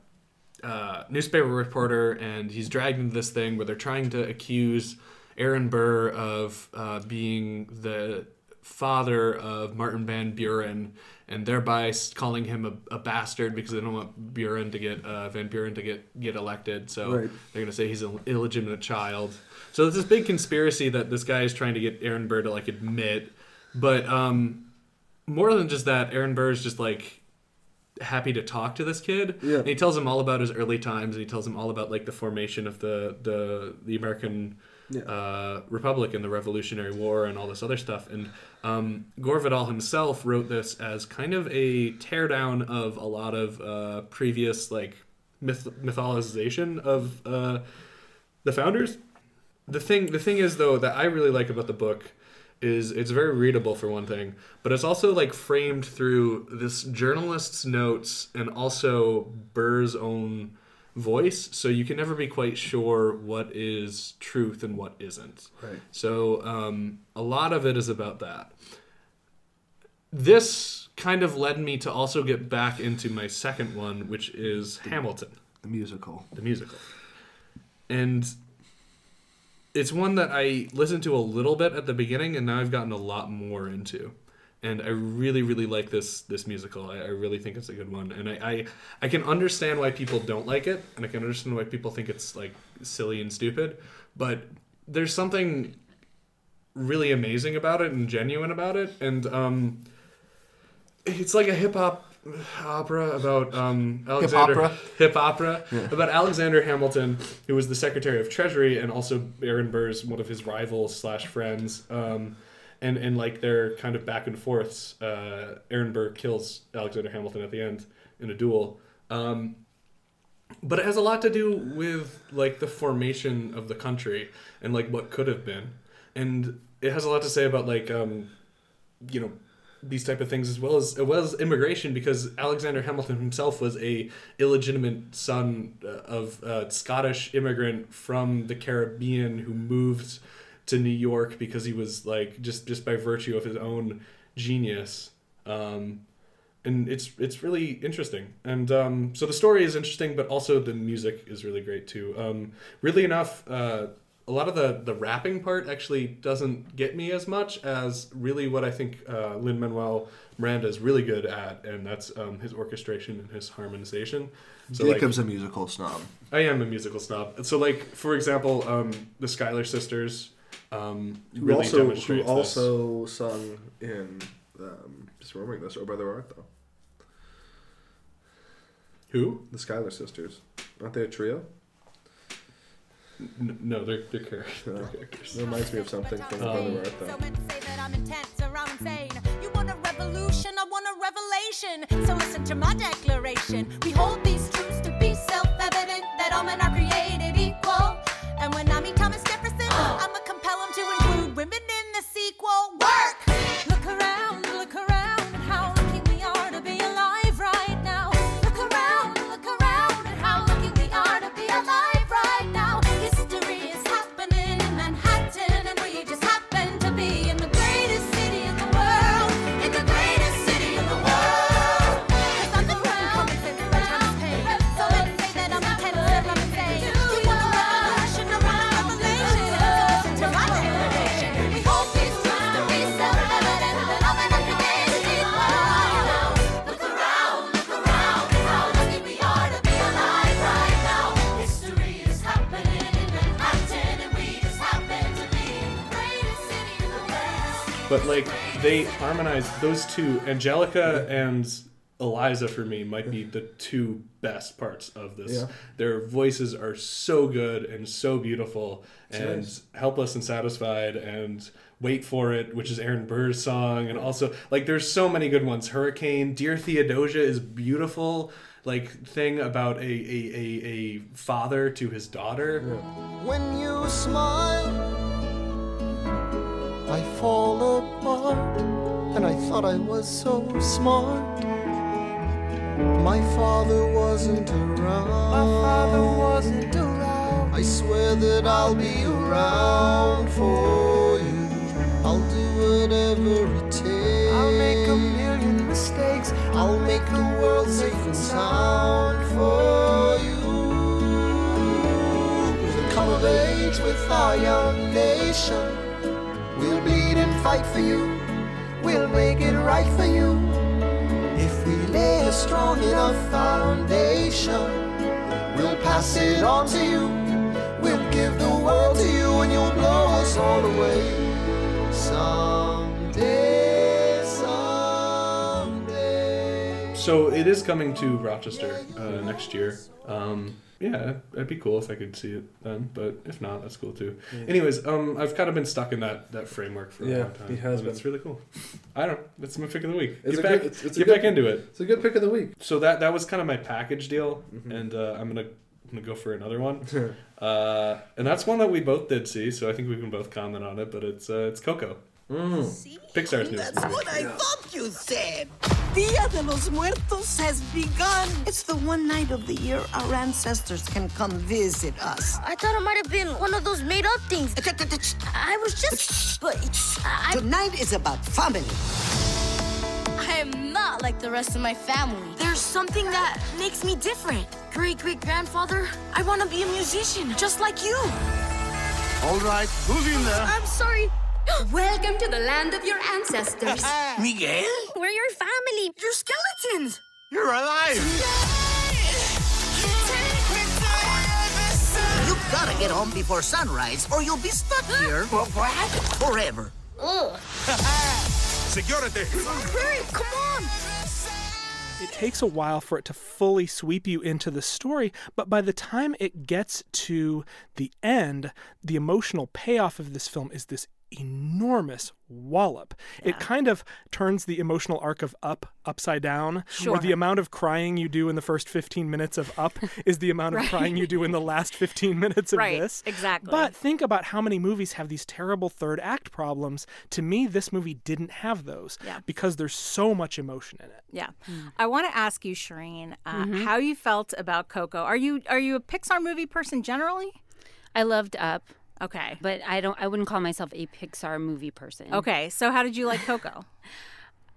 uh, newspaper reporter, and he's dragged into this thing where they're trying to accuse Aaron Burr of uh, being the father of Martin Van Buren, and thereby calling him a, a bastard because they don't want Buren to get uh, Van Buren to get get elected. So Right. they're going to say he's an illegitimate child. So there's this big conspiracy that this guy is trying to get Aaron Burr to like admit. But um, more than just that, Aaron Burr is just like happy to talk to this kid. Yeah. And he tells him all about his early times, and he tells him all about like the formation of the the the American Yeah. uh, Republic and the Revolutionary War and all this other stuff. And um, Gore Vidal himself wrote this as kind of a teardown of a lot of uh, previous like myth- mythologization of uh, the founders. The thing the thing is though that I really like about the book is it's very readable for one thing, but it's also like framed through this journalist's notes and also Burr's own voice, so you can never be quite sure what is truth and what isn't. Right. So um, a lot of it is about that. This kind of led me to also get back into my second one, which is Hamilton The musical. the musical. And it's one that I listened to a little bit at the beginning, and now I've gotten a lot more into. And I really, really like this this musical. I, I really think it's a good one, and I, I I can understand why people don't like it, and I can understand why people think it's like silly and stupid. But there's something really amazing about it and genuine about it, and um, it's like a hip hop opera about um, Alexander opera? hip opera about Alexander Hamilton, who was the Secretary of Treasury and also Aaron Burr's one of his rivals slash friends. Um, and and like their kind of back and forths. Uh, Aaron Burr kills Alexander Hamilton at the end in a duel. Um, but it has a lot to do with like the formation of the country and like what could have been and it has a lot to say about like um you know these type of things as well as as well as immigration because Alexander Hamilton himself was a illegitimate son uh, of a Scottish immigrant from the Caribbean who moved to New York because he was like just just by virtue of his own genius. Um and it's it's really interesting. And um, so the story is interesting but also the music is really great too. Um, really enough uh, a lot of the the rapping part actually doesn't get me as much as really what I think uh, Lin Manuel Miranda is really good at and that's um, his orchestration and his harmonization. So like, Jacob's a musical snob. I am a musical snob. So like for example um, the Schuyler sisters um, Who really also who demonstrates this. sung in um, just remembering this Oh Brother Art though. who The Schuyler sisters. Aren't they a trio? N- no they're, they're, char- No. they're characters That reminds me of something from Um, Brother Art though. say that I'm intense or I'm insane. You want a revolution, I want a revelation. So listen to my declaration. We hold these truths to be self-evident that all men are created equal. And when I meet Thomas Jefferson, I'ma compel him to include women in the sequel. Work! Look around, but like they harmonize those two angelica and eliza for me might be the two best parts of this Yeah. their voices are so good and so beautiful and nice. helpless and satisfied and wait for it which is aaron burr's song and also like there's so many good ones hurricane dear theodosia is beautiful like thing about a a, a, a father to his daughter When you smile, I fall apart, and I thought I was so smart. My father wasn't around. My father wasn't around. I swear that I'll be around for you. I'll do whatever it takes. I'll make a million mistakes. I'll make the world safe and sound for you. Come of age with our young nation. We'll bleed and fight for you. We'll make it right for you. If we lay a strong enough foundation, we'll pass it on to you. We'll give the world to you and you'll blow us all away. Someday, someday. so it is coming to Rochester uh, next year. Um, yeah, it'd be cool if I could see it then, but if not, that's cool too. Yeah. Anyways, um, I've kind of been stuck in that, that framework for a Yeah, long time. he has and been. It's really cool. I don't. It's my pick of the week. It's get a back, good- it's- it's get good- back into it. It's a good pick of the week. So that that was kind of my package deal, Mm-hmm. and uh, I'm gonna I'm gonna go for another one. uh, and that's one that we both did see, so I think we can both comment on it. But it's uh, it's Coco. Mm. Pixar's newest That's movie. what I thought you said. Dia de los Muertos has begun. It's the one night of the year our ancestors can come visit us. I thought it might have been one of those made up things. I was just. But I, Tonight is about family. I am not like the rest of my family. There's something that makes me different. Great great grandfather, I want to be a musician, just like you. All right, who's in there? I'm sorry. Welcome to the land of your ancestors. Uh-huh. Miguel? We're your family. You're skeletons. You're alive! You gotta get home before sunrise, or you'll be stuck here forever. Ugh. Security! Hurry, come on. It takes a while for it to fully sweep you into the story, but by the time it gets to the end, the emotional payoff of this film is this enormous wallop. It kind of turns the emotional arc of Up upside down, Sure. where the amount of crying you do in the first 15 minutes of Up is the amount of Right. crying you do in the last 15 minutes of Right, this. exactly. But think about how many movies have these terrible third act problems. To me, this movie didn't have those Yeah. because there's so much emotion in it. Yeah, I want to ask you, Shereen, uh, Mhm. how you felt about Coco. Are you are you a Pixar movie person generally? I loved Up. Okay. But I don't I wouldn't call myself a Pixar movie person. Okay, so how did you like Coco?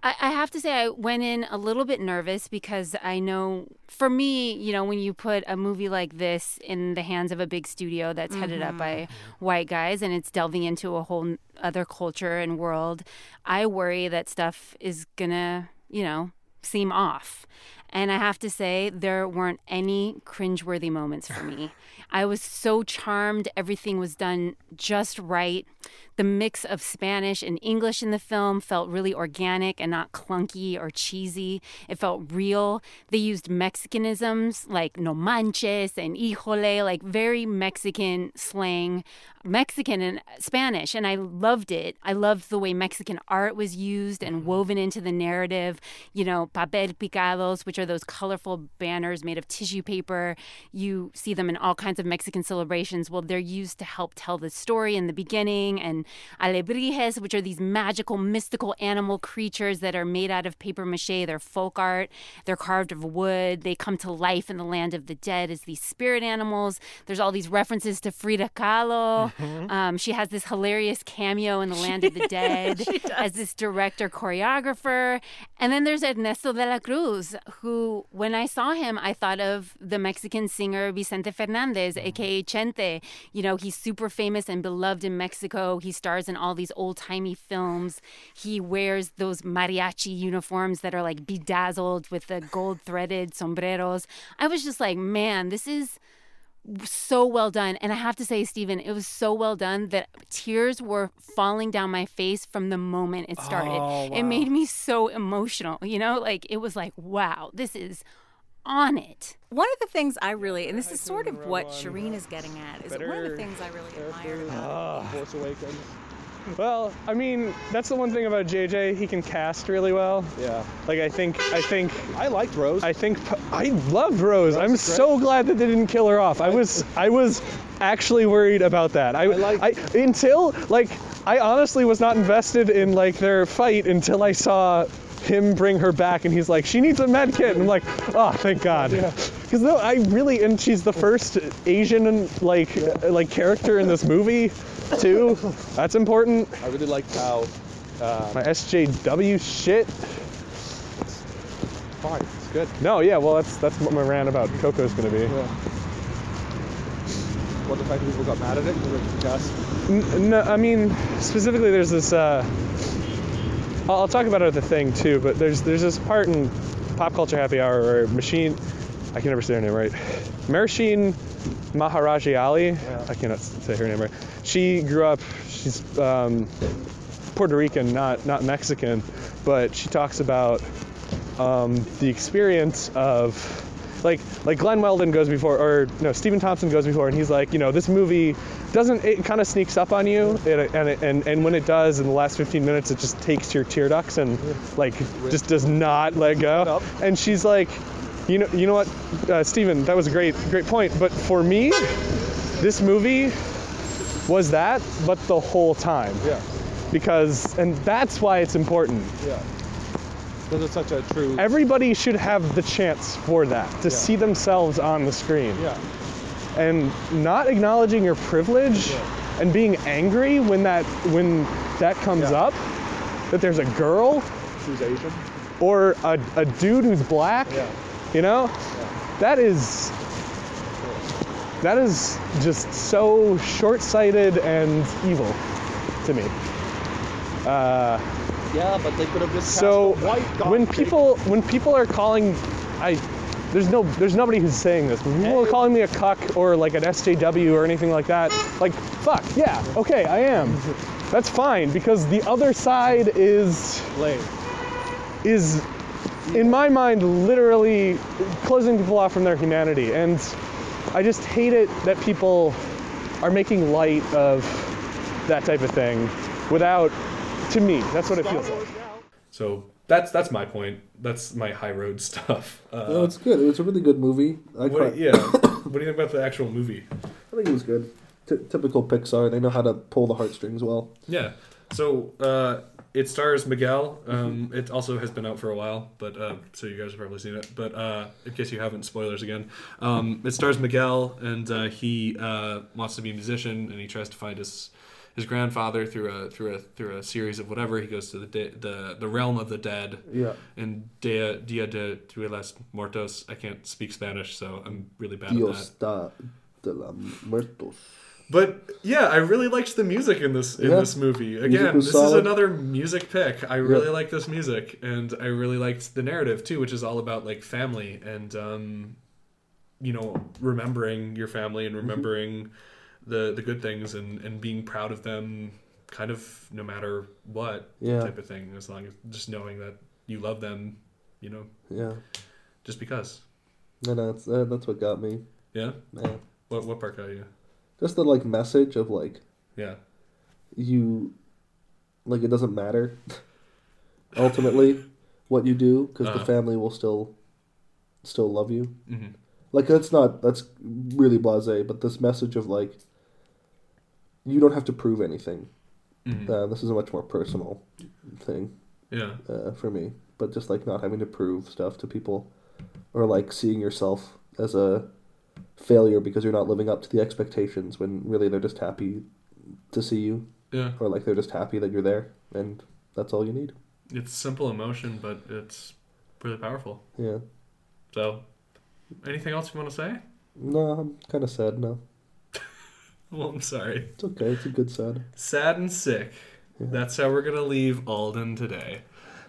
I, I have to say I went in a little bit nervous because I know for me, you know, when you put a movie like this in the hands of a big studio that's headed up by mm-hmm. white guys and it's delving into a whole other culture and world, I worry that stuff is gonna, you know, seem off. And I have to say, there weren't any cringeworthy moments for me. I was so charmed. Everything was done just right. The mix of Spanish and English in the film felt really organic and not clunky or cheesy. It felt real. They used Mexicanisms like no manches and híjole, like very Mexican slang, Mexican and Spanish. And I loved it. I loved the way Mexican art was used and mm-hmm. woven into the narrative. You know, papel picados, which are those colorful banners made of tissue paper. You see them in all kinds of Mexican celebrations. Well, they're used to help tell the story in the beginning. And alebrijes, which are these magical, mystical animal creatures that are made out of paper mache. They're folk art. They're carved of wood. They come to life in the land of the dead as these spirit animals. There's all these references to Frida Kahlo. Mhm. Um, she has this hilarious cameo in the land of the dead as this director choreographer. And then there's Ernesto de la Cruz, who, when I saw him, I thought of the Mexican singer Vicente Fernandez, aka Chente. You know, he's super famous and beloved in Mexico. He stars in all these old timey films. He wears those mariachi uniforms that are like bedazzled with the gold threaded sombreros. I was just like, man, this is so well done. And I have to say, Stephen, it was so well done that tears were falling down my face from the moment it started. Oh, It made me so emotional, you know? Like, it was like, wow, this is on it. One of the things I really, and this is sort of what Shereen is getting at, is one of the things I really admire about Ah, Force Awakens. Well, I mean, that's the one thing about JJ. He can cast really well. Yeah. Like I think, I think. I liked Rose. I think I loved Rose. I'm so glad that they didn't kill her off. I was, I was actually worried about that. I, I, until like, I honestly was not invested in like their fight until I saw him bring her back and he's like she needs a med kit. And i'm like oh thank god. Because no i really and she's the first asian like uh, like character in this movie too. That's important. I really liked how uh, my sjw shit. Fine it's good. No yeah well that's that's what my rant about coco's gonna be. What the fact that people got mad at it? Because the? N- no, I mean specifically. There's this. Uh, I'll, I'll talk about the thing too, but there's there's this part in Pop Culture Happy Hour where Machine, I can never say her name right, Marasheen Maharaji Ali. I cannot say her name right. She grew up. She's um, Puerto Rican, not not Mexican, but she talks about um, the experience of like like Glenn Weldon goes before or no Stephen Thompson goes before and he's like you know this movie doesn't it kind of sneaks up on you and it- and, and and when it does in the last 15 minutes it just takes your tear ducts and like just does not let go and she's like you know you know what uh, Stephen that was a great great point but for me this movie was that but the whole time Yeah. because and that's why it's important Yeah. Because it's such a true. everybody should have the chance for that to see themselves on the screen Yeah. and not acknowledging your privilege and being angry when that when that comes up that there's a girl Who's Asian? or a, a dude who's black Yeah. you know that is that is just so short-sighted and evil to me uh, Yeah, but they could have just so when people when people are calling i there's no there's nobody who's saying this when people are calling me a cuck or like an sjw or anything like that like fuck yeah okay i am. That's fine because the other side is Lame. is in my mind literally closing people off from their humanity and i just hate it that people are making light of that type of thing without to me that's what it feels like So that's that's my point. That's my high road stuff. Uh, no, it's good. It was a really good movie. I what, cried. yeah. what do you think about the actual movie? I think it was good. T- typical Pixar. They know how to pull the heartstrings well. Yeah. So uh, it stars Miguel. Um, It also has been out for a while, but uh, so you guys have probably seen it. But uh, in case you haven't, spoilers again. Um, it stars Miguel, and uh, he uh, wants to be a musician, and he tries to find his his grandfather through a through a through a series of whatever. He goes to the de- the the realm of the dead. Yeah. And Dia Dia de Tuelas Muertos. I can't speak Spanish, so I'm really bad at that. De la muertos. But yeah, I really liked the music in this in Yeah. this movie. Again, this solid. is another music pick. I really Yeah. like this music, and I really liked the narrative too, which is all about like family and um, you know remembering your family Mm-hmm. and remembering the the good things and and being proud of them, kind of no matter what Yeah. type of thing. As long as just knowing that you love them, you know, Yeah. just because. No, no, that's, uh, that's what got me. Yeah. Yeah. What what part got you? Just the like message of like Yeah. you like it doesn't matter ultimately what you do because Uh-huh. the family will still still love you. Mhm. Like that's not that's really blasé, but this message of like you don't have to prove anything. Mhm. Uh, this is a much more personal thing. Yeah. Uh, for me, but just like not having to prove stuff to people, or like seeing yourself as a failure because you're not living up to the expectations when really they're just happy to see you. Yeah. Or like they're just happy that you're there, and that's all you need. It's simple emotion, but it's really powerful. Yeah. So, anything else you want to say? No, I'm kind of sad now. Well, I'm sorry. It's okay. It's a good sad. Sad and sick. That's how we're gonna leave Alden today.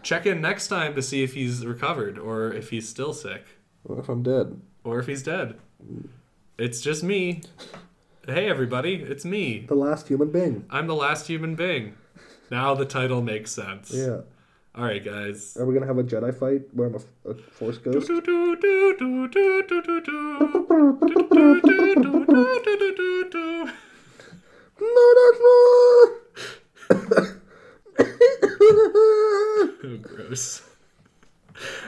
Check in next time to see if he's recovered or if he's still sick Or if I'm dead. or if he's dead. Hmm. It's just me. Hey everybody, it's me. The last human being. I'm the last human being. Now the title makes sense. Yeah. All right, guys. Are we gonna have a Jedi fight where I'm a, a Force ghost? oh, gross.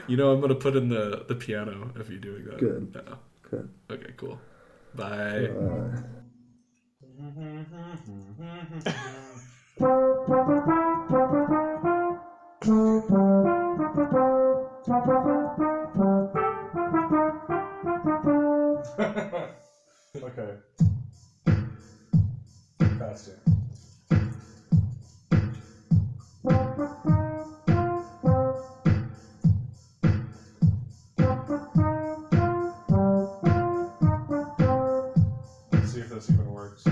You know, I'm gonna put in the the piano if you're doing that. Good. No. Good. Okay, cool. Bye. okay. Faster. Let's see if this even works.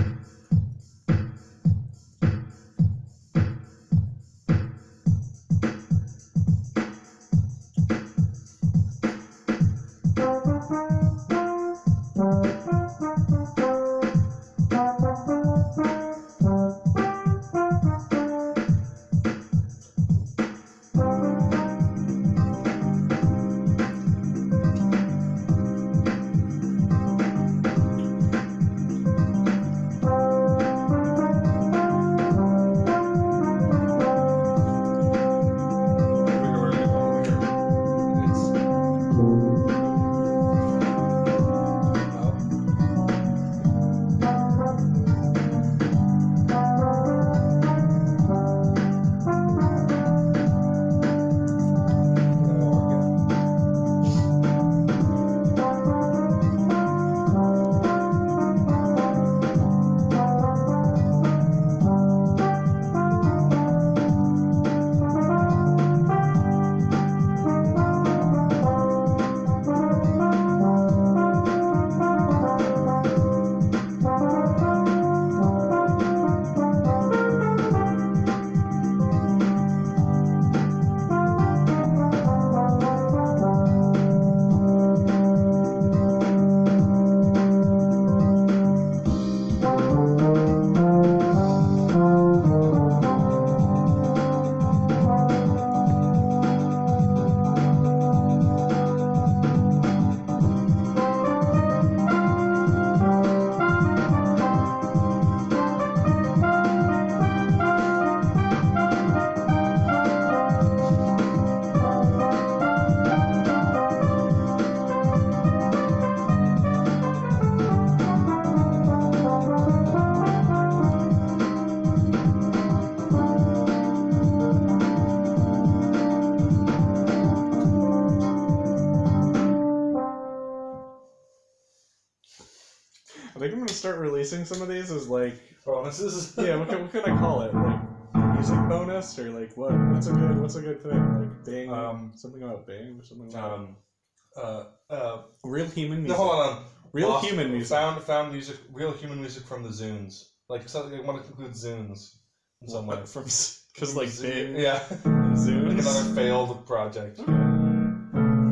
Releasing some of these as like bonuses. yeah, what can, what can I call it? Like music bonus or like what? What's a good What's a good thing? Like Bing, Um, something about Bing or something. About Um, uh, uh, real human no, music. hold on. Real Lost- human music. Found found music. Real human music from the Zunes. Like something. I want to include Zunes in some way. From because like Zune- Bing, yeah, like another failed project.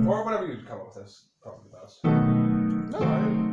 Or whatever you'd come up with is probably the best. No, I,